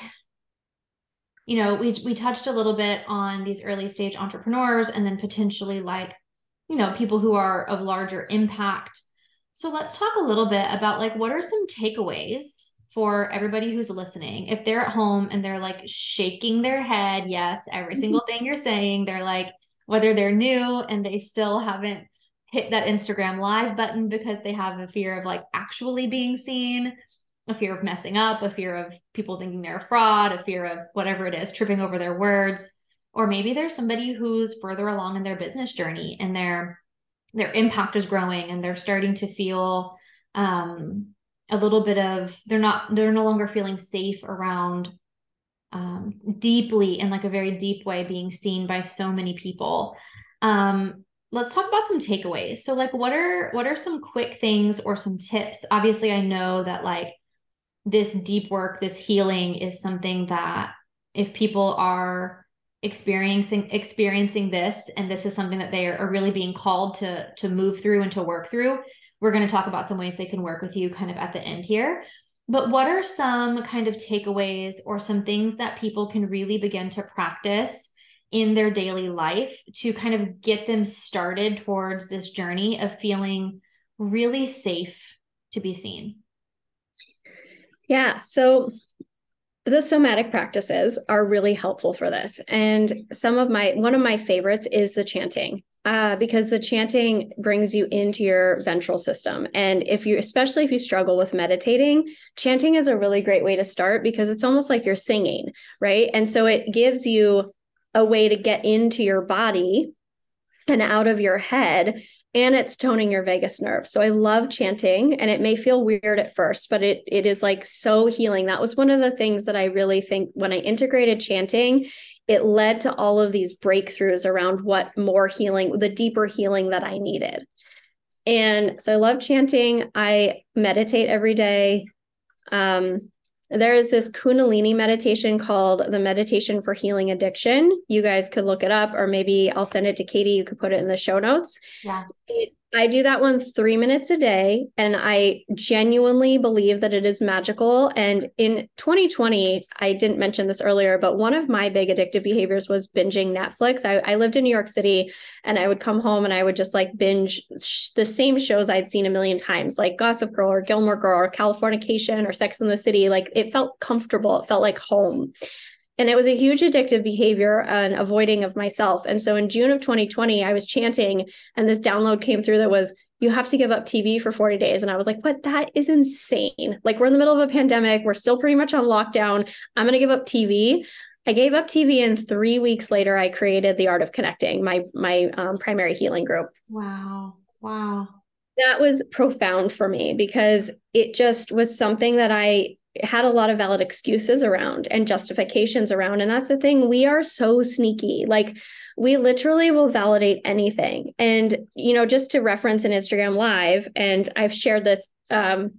you know, we we touched a little bit on these early stage entrepreneurs and then potentially like, you know, people who are of larger impact. So let's talk a little bit about like what are some takeaways for everybody who's listening. If they're at home and they're like shaking their head, yes, every mm-hmm. single thing you're saying, they're like whether they're new and they still haven't hit that Instagram live button because they have a fear of like actually being seen, a fear of messing up, a fear of people thinking they're a fraud, a fear of whatever it is, tripping over their words. Or maybe there's somebody who's further along in their business journey and their their impact is growing and they're starting to feel um, a little bit of they're not they're no longer feeling safe around um, deeply in like a very deep way being seen by so many people. Um, let's talk about some takeaways. So like what are what are some quick things or some tips? Obviously i know that like this deep work this healing is something that if people are experiencing experiencing this and this is something that they are really being called to to move through and to work through we're going to talk about some ways they can work with you kind of at the end here but what are some kind of takeaways or some things that people can really begin to practice in their daily life to kind of get them started towards this journey of feeling really safe to be seen? Yeah. So the somatic practices are really helpful for this. And some of my, one of my favorites is the chanting. Uh, because the chanting brings you into your ventral system. And if you, especially if you struggle with meditating, chanting is a really great way to start because it's almost like you're singing, right? And so it gives you a way to get into your body and out of your head and it's toning your vagus nerve. So I love chanting and it may feel weird at first, but it it is like so healing. That was one of the things that I really think when I integrated chanting, it led to all of these breakthroughs around what more healing, the deeper healing that I needed. And so I love chanting. I meditate every day. Um, there is this Kundalini meditation called the Meditation for Healing Addiction. You guys could look it up, or maybe I'll send it to Katy. You could put it in the show notes. Yeah. It I do that one three minutes a day, and I genuinely believe that it is magical. And in 2020, I didn't mention this earlier, but one of my big addictive behaviors was binging Netflix. I, I lived in New York City, and I would come home and I would just like binge sh- the same shows I'd seen a million times, like Gossip Girl or Gilmore Girl or Californication or Sex in the City. Like it felt comfortable, it felt like home and it was a huge addictive behavior and avoiding of myself. And so in june of 2020 i was chanting and this download came through that was you have to give up tv for 40 days. And i was like what? That is insane. Like we're in the middle of a pandemic. We're still pretty much on lockdown. I'm going to give up tv i gave up tv and three weeks later i created the art of connecting my my um, primary healing group. Wow. Wow. That was profound for me because it just was something that I had a lot of valid excuses around and justifications around. And that's the thing, we are so sneaky. Like, we literally will validate anything. And, you know, just to reference an Instagram live, and I've shared this, um,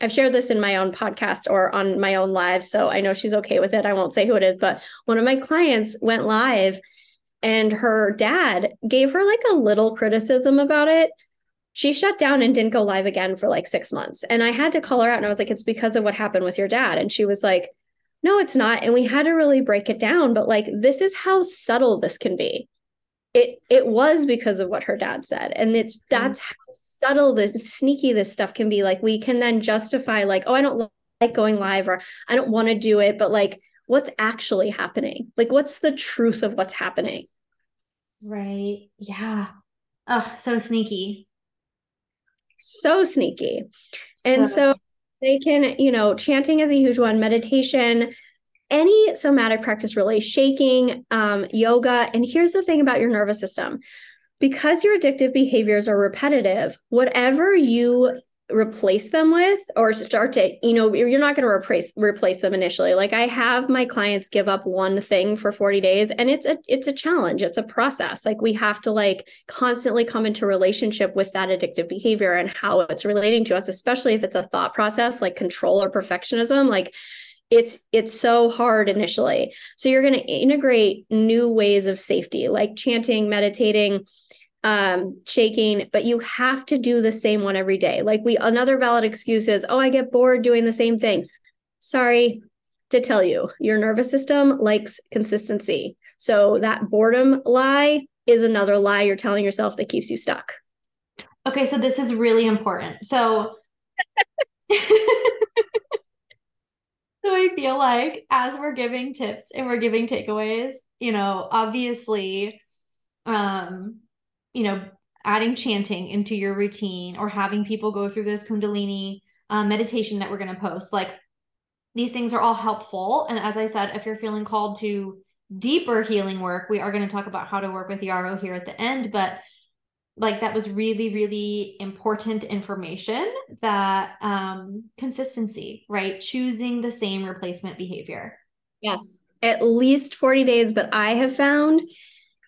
I've shared this in my own podcast or on my own live. So I know she's okay with it. I won't say who it is, but one of my clients went live and her dad gave her like a little criticism about it she shut down and didn't go live again for like six months. And I had to call her out and I was like, it's because of what happened with your dad. And she was like, no, it's not. And we had to really break it down. But like, this is how subtle this can be. It it was because of what her dad said. And it's that's how subtle this sneaky this stuff can be. Like we can then justify, like, oh, I don't like going live or I don't want to do it. But like, what's actually happening? Like, what's the truth of what's happening? Right. Yeah. Oh, so sneaky so sneaky. And so they can, you know, chanting is a huge one, meditation, any somatic practice really, shaking, um, yoga. And here's the thing about your nervous system because your addictive behaviors are repetitive, whatever you replace them with or start to you know you're not going to replace replace them initially. Like i have my clients give up one thing for 40 days and it's a it's a challenge. It's a process. Like we have to like constantly come into relationship with that addictive behavior and how it's relating to us especially if it's a thought process like control or perfectionism. Like it's it's so hard initially. So you're going to integrate new ways of safety like chanting meditating um, shaking, but you have to do the same one every day. Like we, another valid excuse is, oh, I get bored doing the same thing. Sorry to tell you, your nervous system likes consistency. So that boredom lie is another lie you're telling yourself that keeps you stuck. Okay, so this is really important. So <laughs> So I feel like as we're giving tips and we're giving takeaways, you know, obviously um you know, adding chanting into your routine or having people go through this Kundalini uh, meditation that we're going to post. Like these things are all helpful. And as I said, if you're feeling called to deeper healing work, we are going to talk about how to work with Yarrow here at the end. But like that was really, really important information that um, consistency, right? Choosing the same replacement behavior. Yes, at least 40 days. But I have found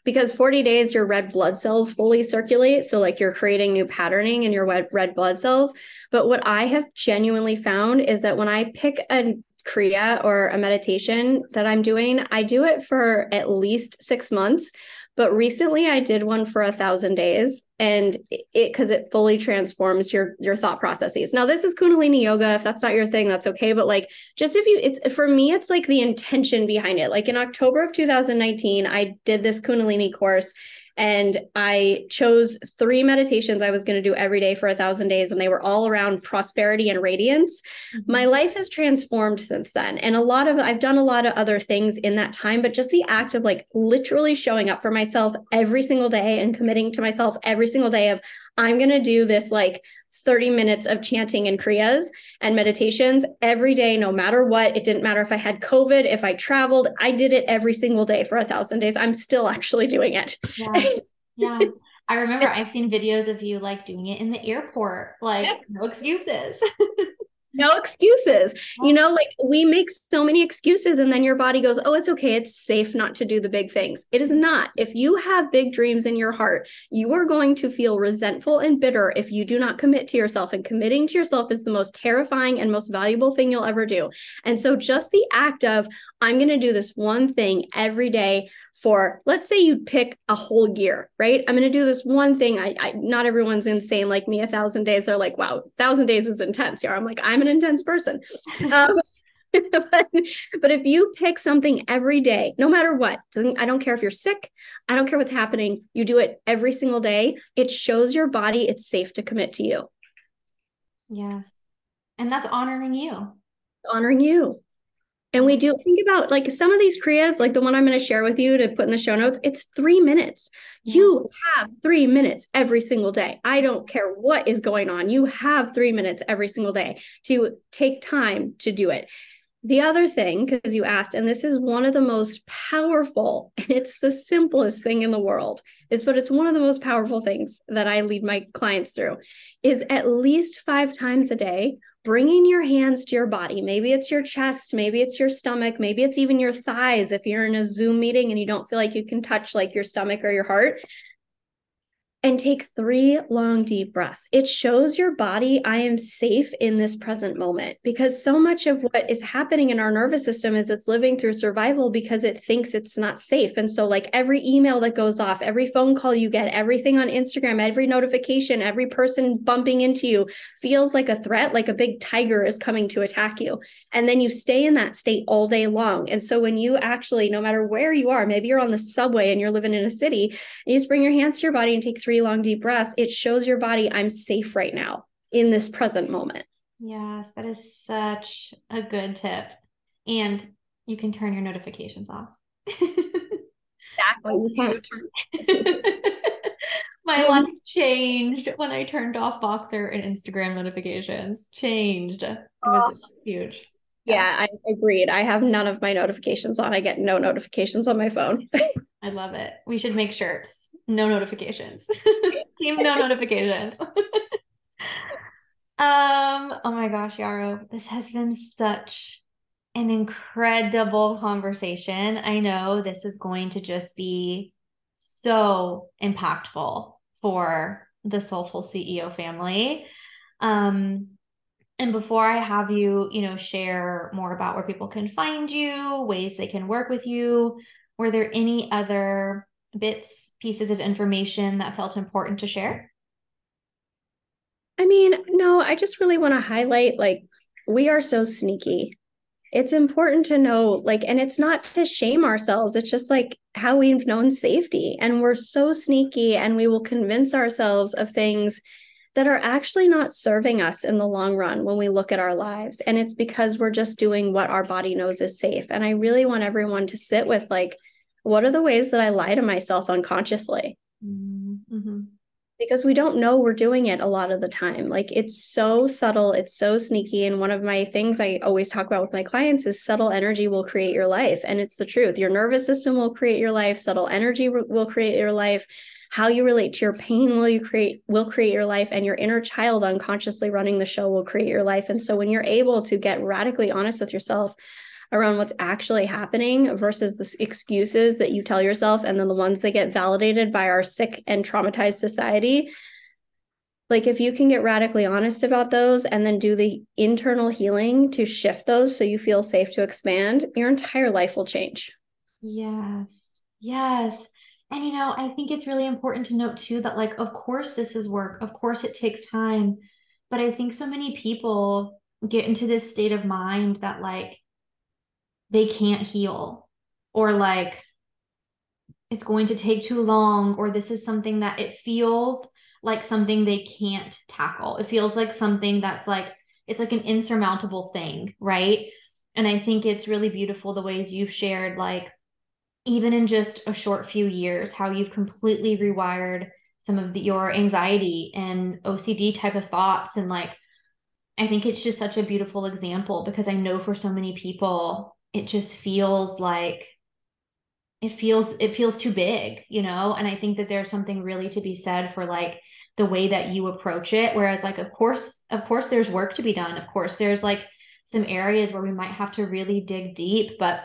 because 40 days your red blood cells fully circulate. So like you're creating new patterning in your red blood cells. But what i have genuinely found is that when i pick a kriya or a meditation that i'm doing i do it for at least 6 months but recently I did one for a thousand days and it because it, fully transforms your your thought processes. Now this is Kundalini yoga. If that's not your thing, that's okay. But like just if you it's for me, it's like the intention behind it. Like in October of 2019, I did this Kundalini course and I chose three meditations I was going to do every day for a thousand days, and they were all around prosperity and radiance. Mm-hmm. My life has transformed since then. And a lot of, I've done a lot of other things in that time, but just the act of like literally showing up for myself every single day and committing to myself every single day of, I'm going to do this like 30 minutes of chanting and kriyas and meditations every day, no matter what. It didn't matter if I had COVID, if I traveled, I did it every single day for a thousand days. I'm still actually doing it. Yeah. yeah. <laughs> I remember I've seen videos of you like doing it in the airport, like no excuses. <laughs> no excuses. You know, like we make so many excuses, and then your body goes, Oh, it's okay. It's safe not to do the big things. It is not. If you have big dreams in your heart, you are going to feel resentful and bitter if you do not commit to yourself. And committing to yourself is the most terrifying and most valuable thing you'll ever do. And so, just the act of, I'm going to do this one thing every day for let's say you pick a whole year right? I'm going to do this one thing. I, I not everyone's insane like me. A thousand days they're like wow thousand days is intense yeah i'm like i'm an intense person. <laughs> Um, <laughs> but, but if you pick something every day no matter what i don't care if you're sick i don't care what's happening you do it every single day it shows your body it's safe to commit to you. Yes. And that's honoring you. Honoring you and we do think about like some of these Kriyas, like the one I'm going to share with you to put in the show notes, it's three minutes. You have three minutes every single day. I don't care what is going on. You have three minutes every single day to take time to do it. The other thing, because you asked, and this is one of the most powerful, <laughs> and it's the simplest thing in the world, is but it's one of the most powerful things that I lead my clients through, is at least five times a day bringing your hands to your body. Maybe it's your chest, maybe it's your stomach, maybe it's even your thighs if you're in a Zoom meeting and you don't feel like you can touch like your stomach or your heart and take three long, deep breaths. It shows your body, I am safe in this present moment because so much of what is happening in our nervous system is it's living through survival because it thinks it's not safe. And so, like every email that goes off, every phone call you get, everything on Instagram, every notification, every person bumping into you feels like a threat, like a big tiger is coming to attack you. And then you stay in that state all day long. And so, when you actually, no matter where you are, maybe you're on the subway and you're living in a city, you just bring your hands to your body and take three three long, deep breaths, it shows your body, I'm safe right now in this present moment. Yes, that is such a good tip. And you can turn your notifications off. exactly. <laughs> You can't turn <laughs> My um, life changed when I turned off Voxer and Instagram notifications. Changed. It was oh. huge. Yeah, I agreed. I have none of my notifications on. I get no notifications on my phone. <laughs> I love it. We should make shirts no notifications. <laughs> <laughs> Team no notifications. <laughs> um, oh my gosh, Yarrow, this has been such an incredible conversation. I know this is going to just be so impactful for the Soulful CEO family. Um, and before I have you, you know, share more about where people can find you, ways they can work with you, were there any other bits, pieces of information that felt important to share? I mean, no, I just really want to highlight like we are so sneaky. It's important to know, like, and it's not to shame ourselves. It's just like how we've known safety. And we're so sneaky and we will convince ourselves of things that are actually not serving us in the long run when we look at our lives. And it's because we're just doing what our body knows is safe. And I really want everyone to sit with, like, what are the ways that I lie to myself unconsciously? Mm-hmm because we don't know we're doing it a lot of the time. Like it's so subtle, it's so sneaky. And one of my things I always talk about with my clients is subtle energy will create your life. And it's the truth. Your nervous system will create your life, subtle energy will create your life. How you relate to your pain will you create will create your life and your inner child unconsciously running the show will create your life. And so when you're able to get radically honest with yourself around what's actually happening versus the excuses that you tell yourself and then the ones that get validated by our sick and traumatized society. Like if you can get radically honest about those and then do the internal healing to shift those so you feel safe to expand your entire life will change. Yes. Yes. And you know i think it's really important to note too that like of course this is work. Of course it takes time. But i think so many people get into this state of mind that like they can't heal or like it's going to take too long or this is something that it feels like something they can't tackle. It feels like something that's like it's like an insurmountable thing, right? And I think it's really beautiful the ways you've shared like even in just a short few years how you've completely rewired some of the, your anxiety and OCD type of thoughts and like I think it's just such a beautiful example because I know for so many people it just feels like it feels it feels too big you know? And i think that there's something really to be said for like the way that you approach it. Whereas like of course of course there's work to be done. Of course there's like some areas where we might have to really dig deep. But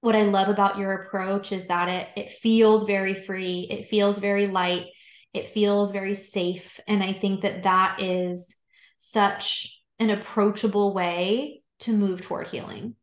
what i love about your approach is that it it feels very free. It feels very light. It feels very safe. And i think that that is such an approachable way to move toward healing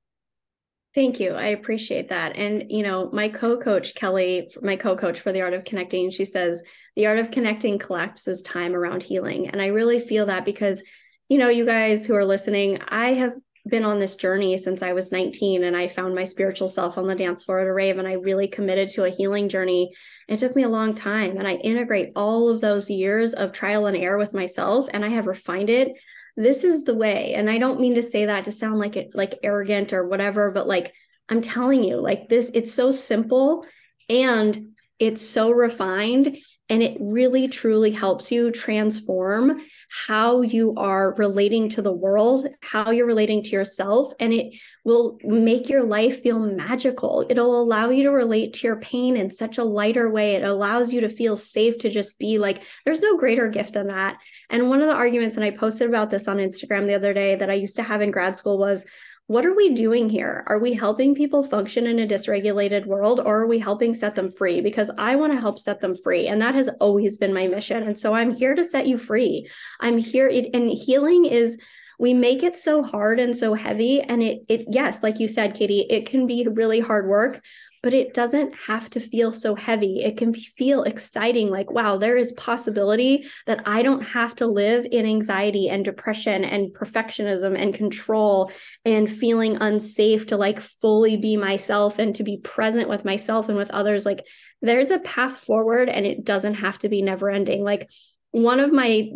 Thank you. I appreciate that. And, you know, my co coach, Kelly, my co coach for the art of connecting, she says the art of connecting collapses time around healing. And I really feel that because, you know, you guys who are listening, I have been on this journey since I was 19 and I found my spiritual self on the dance floor at a rave and I really committed to a healing journey. It took me a long time and I integrate all of those years of trial and error with myself and I have refined it this is the way. And i don't mean to say that to sound like it like arrogant or whatever but like i'm telling you like this it's so simple and it's so refined and it really truly helps you transform how you are relating to the world, how you're relating to yourself, and it will make your life feel magical. It'll allow you to relate to your pain in such a lighter way. It allows you to feel safe to just be like, there's no greater gift than that. And one of the arguments, and I posted about this on Instagram the other day that I used to have in grad school was, what are we doing here? Are we helping people function in a dysregulated world or are we helping set them free? Because I want to help set them free. And that has always been my mission. And so I'm here to set you free. I'm here. And healing is we make it so hard and so heavy and it it yes like you said Katy it can be really hard work but it doesn't have to feel so heavy. It can feel exciting like, wow, there is possibility that I don't have to live in anxiety and depression and perfectionism and control and feeling unsafe to like fully be myself and to be present with myself and with others. Like, there's a path forward and it doesn't have to be never ending. Like, one of my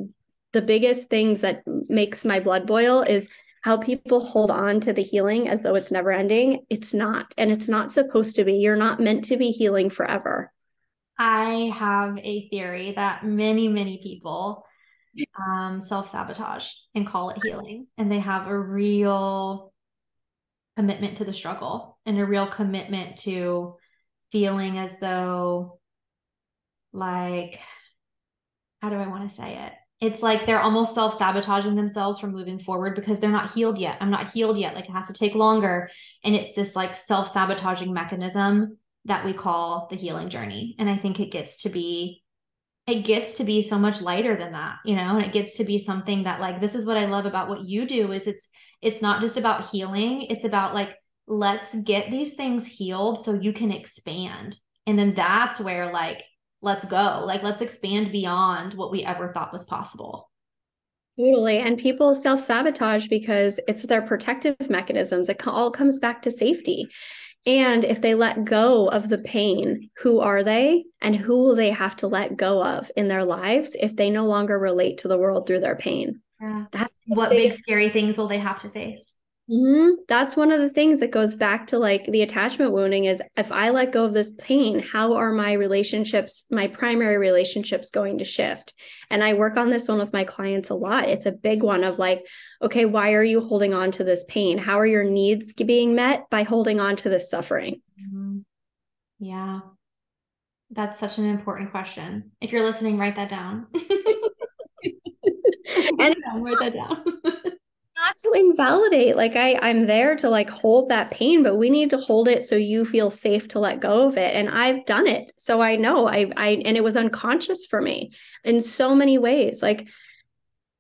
the biggest things that makes my blood boil is how people hold on to the healing as though it's never ending. It's not, and it's not supposed to be. You're not meant to be healing forever. I have a theory that many, many people um, self sabotage and call it healing, and they have a real commitment to the struggle and a real commitment to feeling as though, like, how do I want to say it? It's like they're almost self sabotaging themselves from moving forward because they're not healed yet. I'm not healed yet. Like it has to take longer. And it's this like self sabotaging mechanism that we call the healing journey. And I think it gets to be, it gets to be so much lighter than that, you know, and it gets to be something that like, this is what I love about what you do is it's, it's not just about healing. It's about like, let's get these things healed so you can expand And then that's where, like, let's go. Like, let's expand beyond what we ever thought was possible. Totally. And people self sabotage because it's their protective mechanisms. It all comes back to safety. And if they let go of the pain, who are they and who will they have to let go of in their lives if they no longer relate to the world through their pain? Yeah. That's what big scary things will they have to face? Mm-hmm. That's one of the things that goes back to like the attachment wounding is if I let go of this pain, how are my relationships, my primary relationships going to shift? And I work on this one with my clients a lot. It's a big one of like, okay, why are you holding on to this pain? How are your needs being met by holding on to this suffering? Mm-hmm. Yeah. That's such an important question. If you're listening, write that down. <laughs> <laughs> and write that down <laughs> not to invalidate like i i'm there to like hold that pain but we need to hold it so you feel safe to let go of it and i've done it so i know i i and it was unconscious for me in so many ways like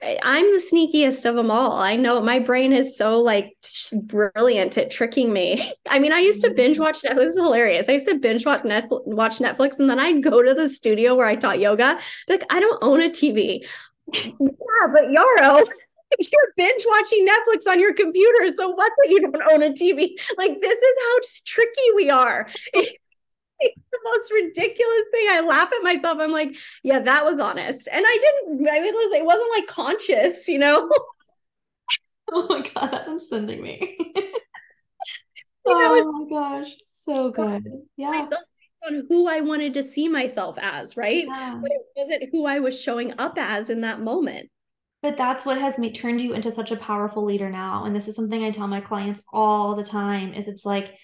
I'm the sneakiest of them all. I know my brain is so like brilliant at tricking me. <laughs> I mean, I used to binge watch. This is hilarious. I used to binge watch Netflix, watch Netflix, and then I'd go to the studio where I taught yoga. Like, I don't own a TV. <laughs> yeah, but Yarrow, <laughs> you're binge watching Netflix on your computer. So what that you don't own a TV? Like this is how tricky we are. <laughs> It's the most ridiculous thing. I laugh at myself. I'm like, yeah, that was honest. And I didn't, I mean, it wasn't like conscious, you know? <laughs> oh my God, I'm sending me. oh my gosh, so good. Yeah. On who I wanted to see myself as, right? Yeah. But it wasn't who I was showing up as in that moment. But that's what has me turned you into such a powerful leader now. And this is something I tell my clients all the time is it's like,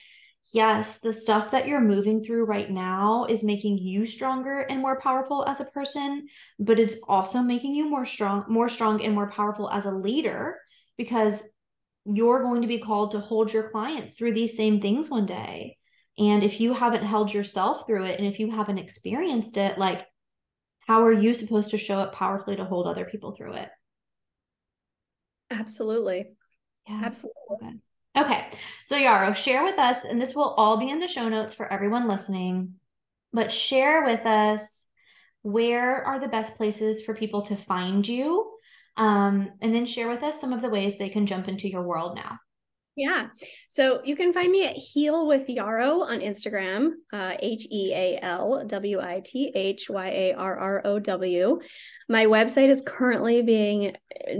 yes, the stuff that you're moving through right now is making you stronger and more powerful as a person, but it's also making you more strong, more strong and more powerful as a leader because you're going to be called to hold your clients through these same things one day. And if you haven't held yourself through it and if you haven't experienced it, like how are you supposed to show up powerfully to hold other people through it? Absolutely. Yeah. Absolutely. Okay. So, Yarrow, share with us, and this will all be in the show notes for everyone listening, but share with us where are the best places for people to find you? Um, and then share with us some of the ways they can jump into your world now. Yeah. So you can find me at Heal with Yarrow on Instagram, uh, H E A L W I T H Y A R R O W. My website is currently being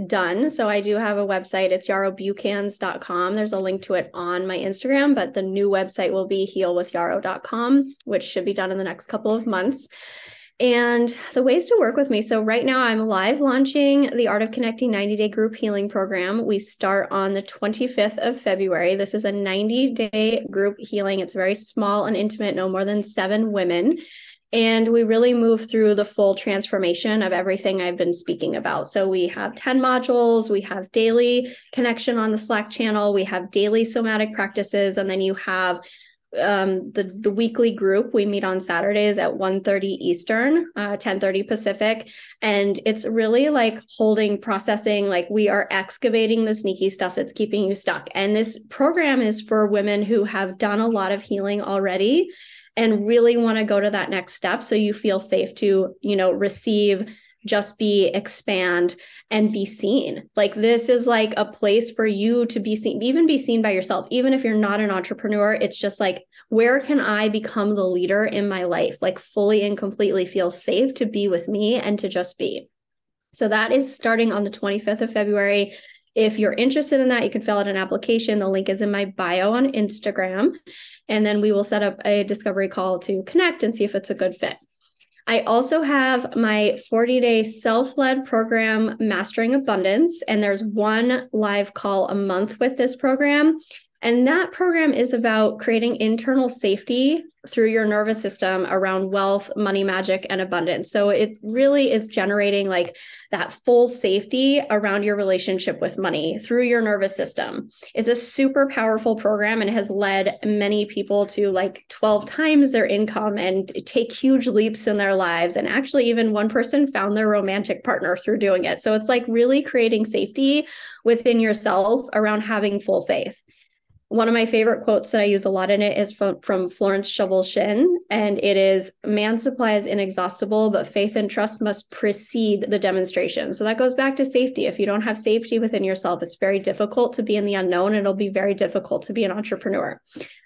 done. So I do have a website. It's yarrowbucans.com. There's a link to it on my Instagram, but the new website will be healwithyarrow.com, which should be done in the next couple of months and the ways to work with me. So, right now, I'm live launching the Art of Connecting 90 Day Group Healing Program. We start on the 25th of February. This is a 90 day group healing. It's very small and intimate, no more than seven women. And we really move through the full transformation of everything I've been speaking about. So we have 10 modules, we have daily connection on the Slack channel, we have daily somatic practices, and then you have um, the the weekly group we meet on Saturdays at 1:30 Eastern, uh, 10:30 Pacific, and it's really like holding processing. Like we are excavating the sneaky stuff that's keeping you stuck. And this program is for women who have done a lot of healing already and really want to go to that next step, so you feel safe to you know receive just be expand and be seen like this is like a place for you to be seen even be seen by yourself even if you're not an entrepreneur it's just like where can i become the leader in my life like fully and completely feel safe to be with me and to just be so that is starting on the 25th of february if you're interested in that, you can fill out an application. The link is in my bio on Instagram. And then we will set up a discovery call to connect and see if it's a good fit. I also have my 40 day self led program, Mastering Abundance, and there's one live call a month with this program. And that program is about creating internal safety through your nervous system around wealth, money magic, and abundance. So it really is generating like that full safety around your relationship with money through your nervous system. It's a super powerful program and has led many people to like 12 times their income and take huge leaps in their lives. And actually, even one person found their romantic partner through doing it. So it's like really creating safety within yourself around having full faith one of my favorite quotes that I use a lot in it is from, from Florence Scovel Shinn, and it is Man's supply is inexhaustible, but faith and trust must precede the demonstration. So that goes back to safety. If you don't have safety within yourself, it's very difficult to be in the unknown. It'll be very difficult to be an entrepreneur.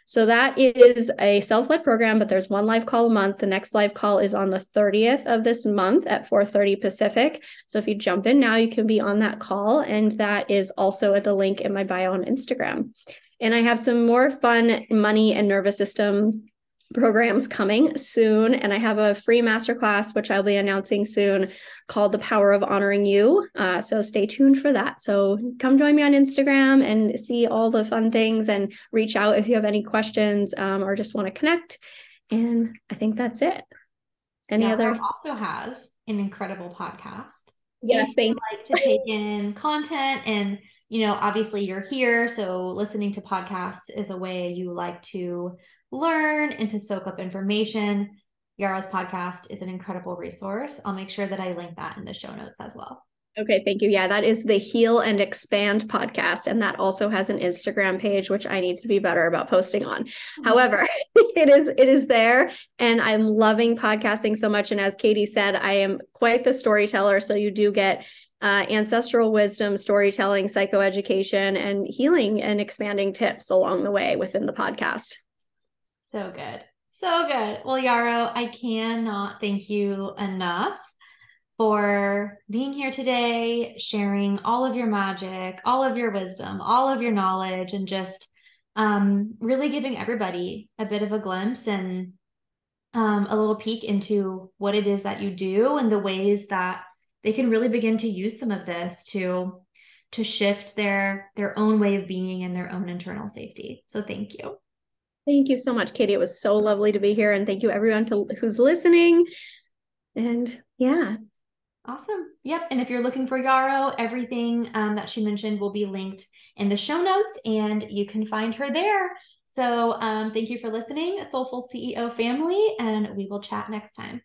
So that is a self-led program, but there's one live call a month. The next live call is on the 30th of this month at 4:30 Pacific. So if you jump in now, you can be on that call, and that is also at the link in my bio on Instagram. And I have some more fun money and nervous system programs coming soon. And I have a free masterclass, which I'll be announcing soon, called The Power of Honoring You. Uh, so stay tuned for that. So come join me on Instagram and see all the fun things and reach out if you have any questions um, or just want to connect. And I think that's it. Any yeah, other? Also has an incredible podcast. Yes, thank like to take in content and you know, obviously you're here. So listening to podcasts is a way you like to learn and to soak up information. Yarrow's podcast is an incredible resource. I'll make sure that I link that in the show notes as well. Okay, thank you. Yeah, that is the Heal and Expand podcast. And that also has an Instagram page, which I need to be better about posting on. Mm-hmm. However, <laughs> it is it is there. And I'm loving podcasting so much. And as Katy said, I am quite the storyteller. So you do get uh, ancestral wisdom, storytelling, psychoeducation, and healing and expanding tips along the way within the podcast. So good. So good. Well, Yarrow, I cannot thank you enough for being here today, sharing all of your magic, all of your wisdom, all of your knowledge, and just um, really giving everybody a bit of a glimpse and um, a little peek into what it is that you do and the ways that they can really begin to use some of this to to shift their their own way of being and their own internal safety. So thank you. Thank you so much, Katy. It was so lovely to be here, and thank you everyone to, who's listening. And yeah, awesome. Yep. And if you're looking for Yarrow, everything um, that she mentioned will be linked in the show notes, and you can find her there. So um, thank you for listening, Soulful CEO family, and we will chat next time.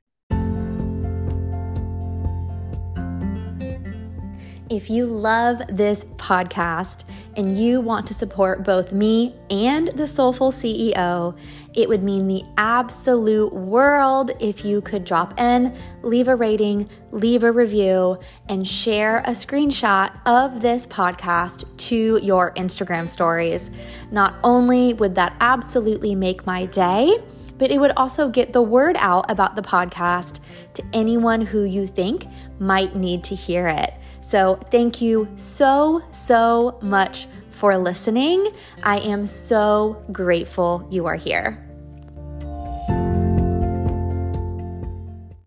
If you love this podcast and you want to support both me and the Soulful CEO, it would mean the absolute world if you could drop in, leave a rating, leave a review, and share a screenshot of this podcast to your Instagram stories. Not only would that absolutely make my day, but it would also get the word out about the podcast to anyone who you think might need to hear it. So, thank you so, so much for listening. I am so grateful you are here.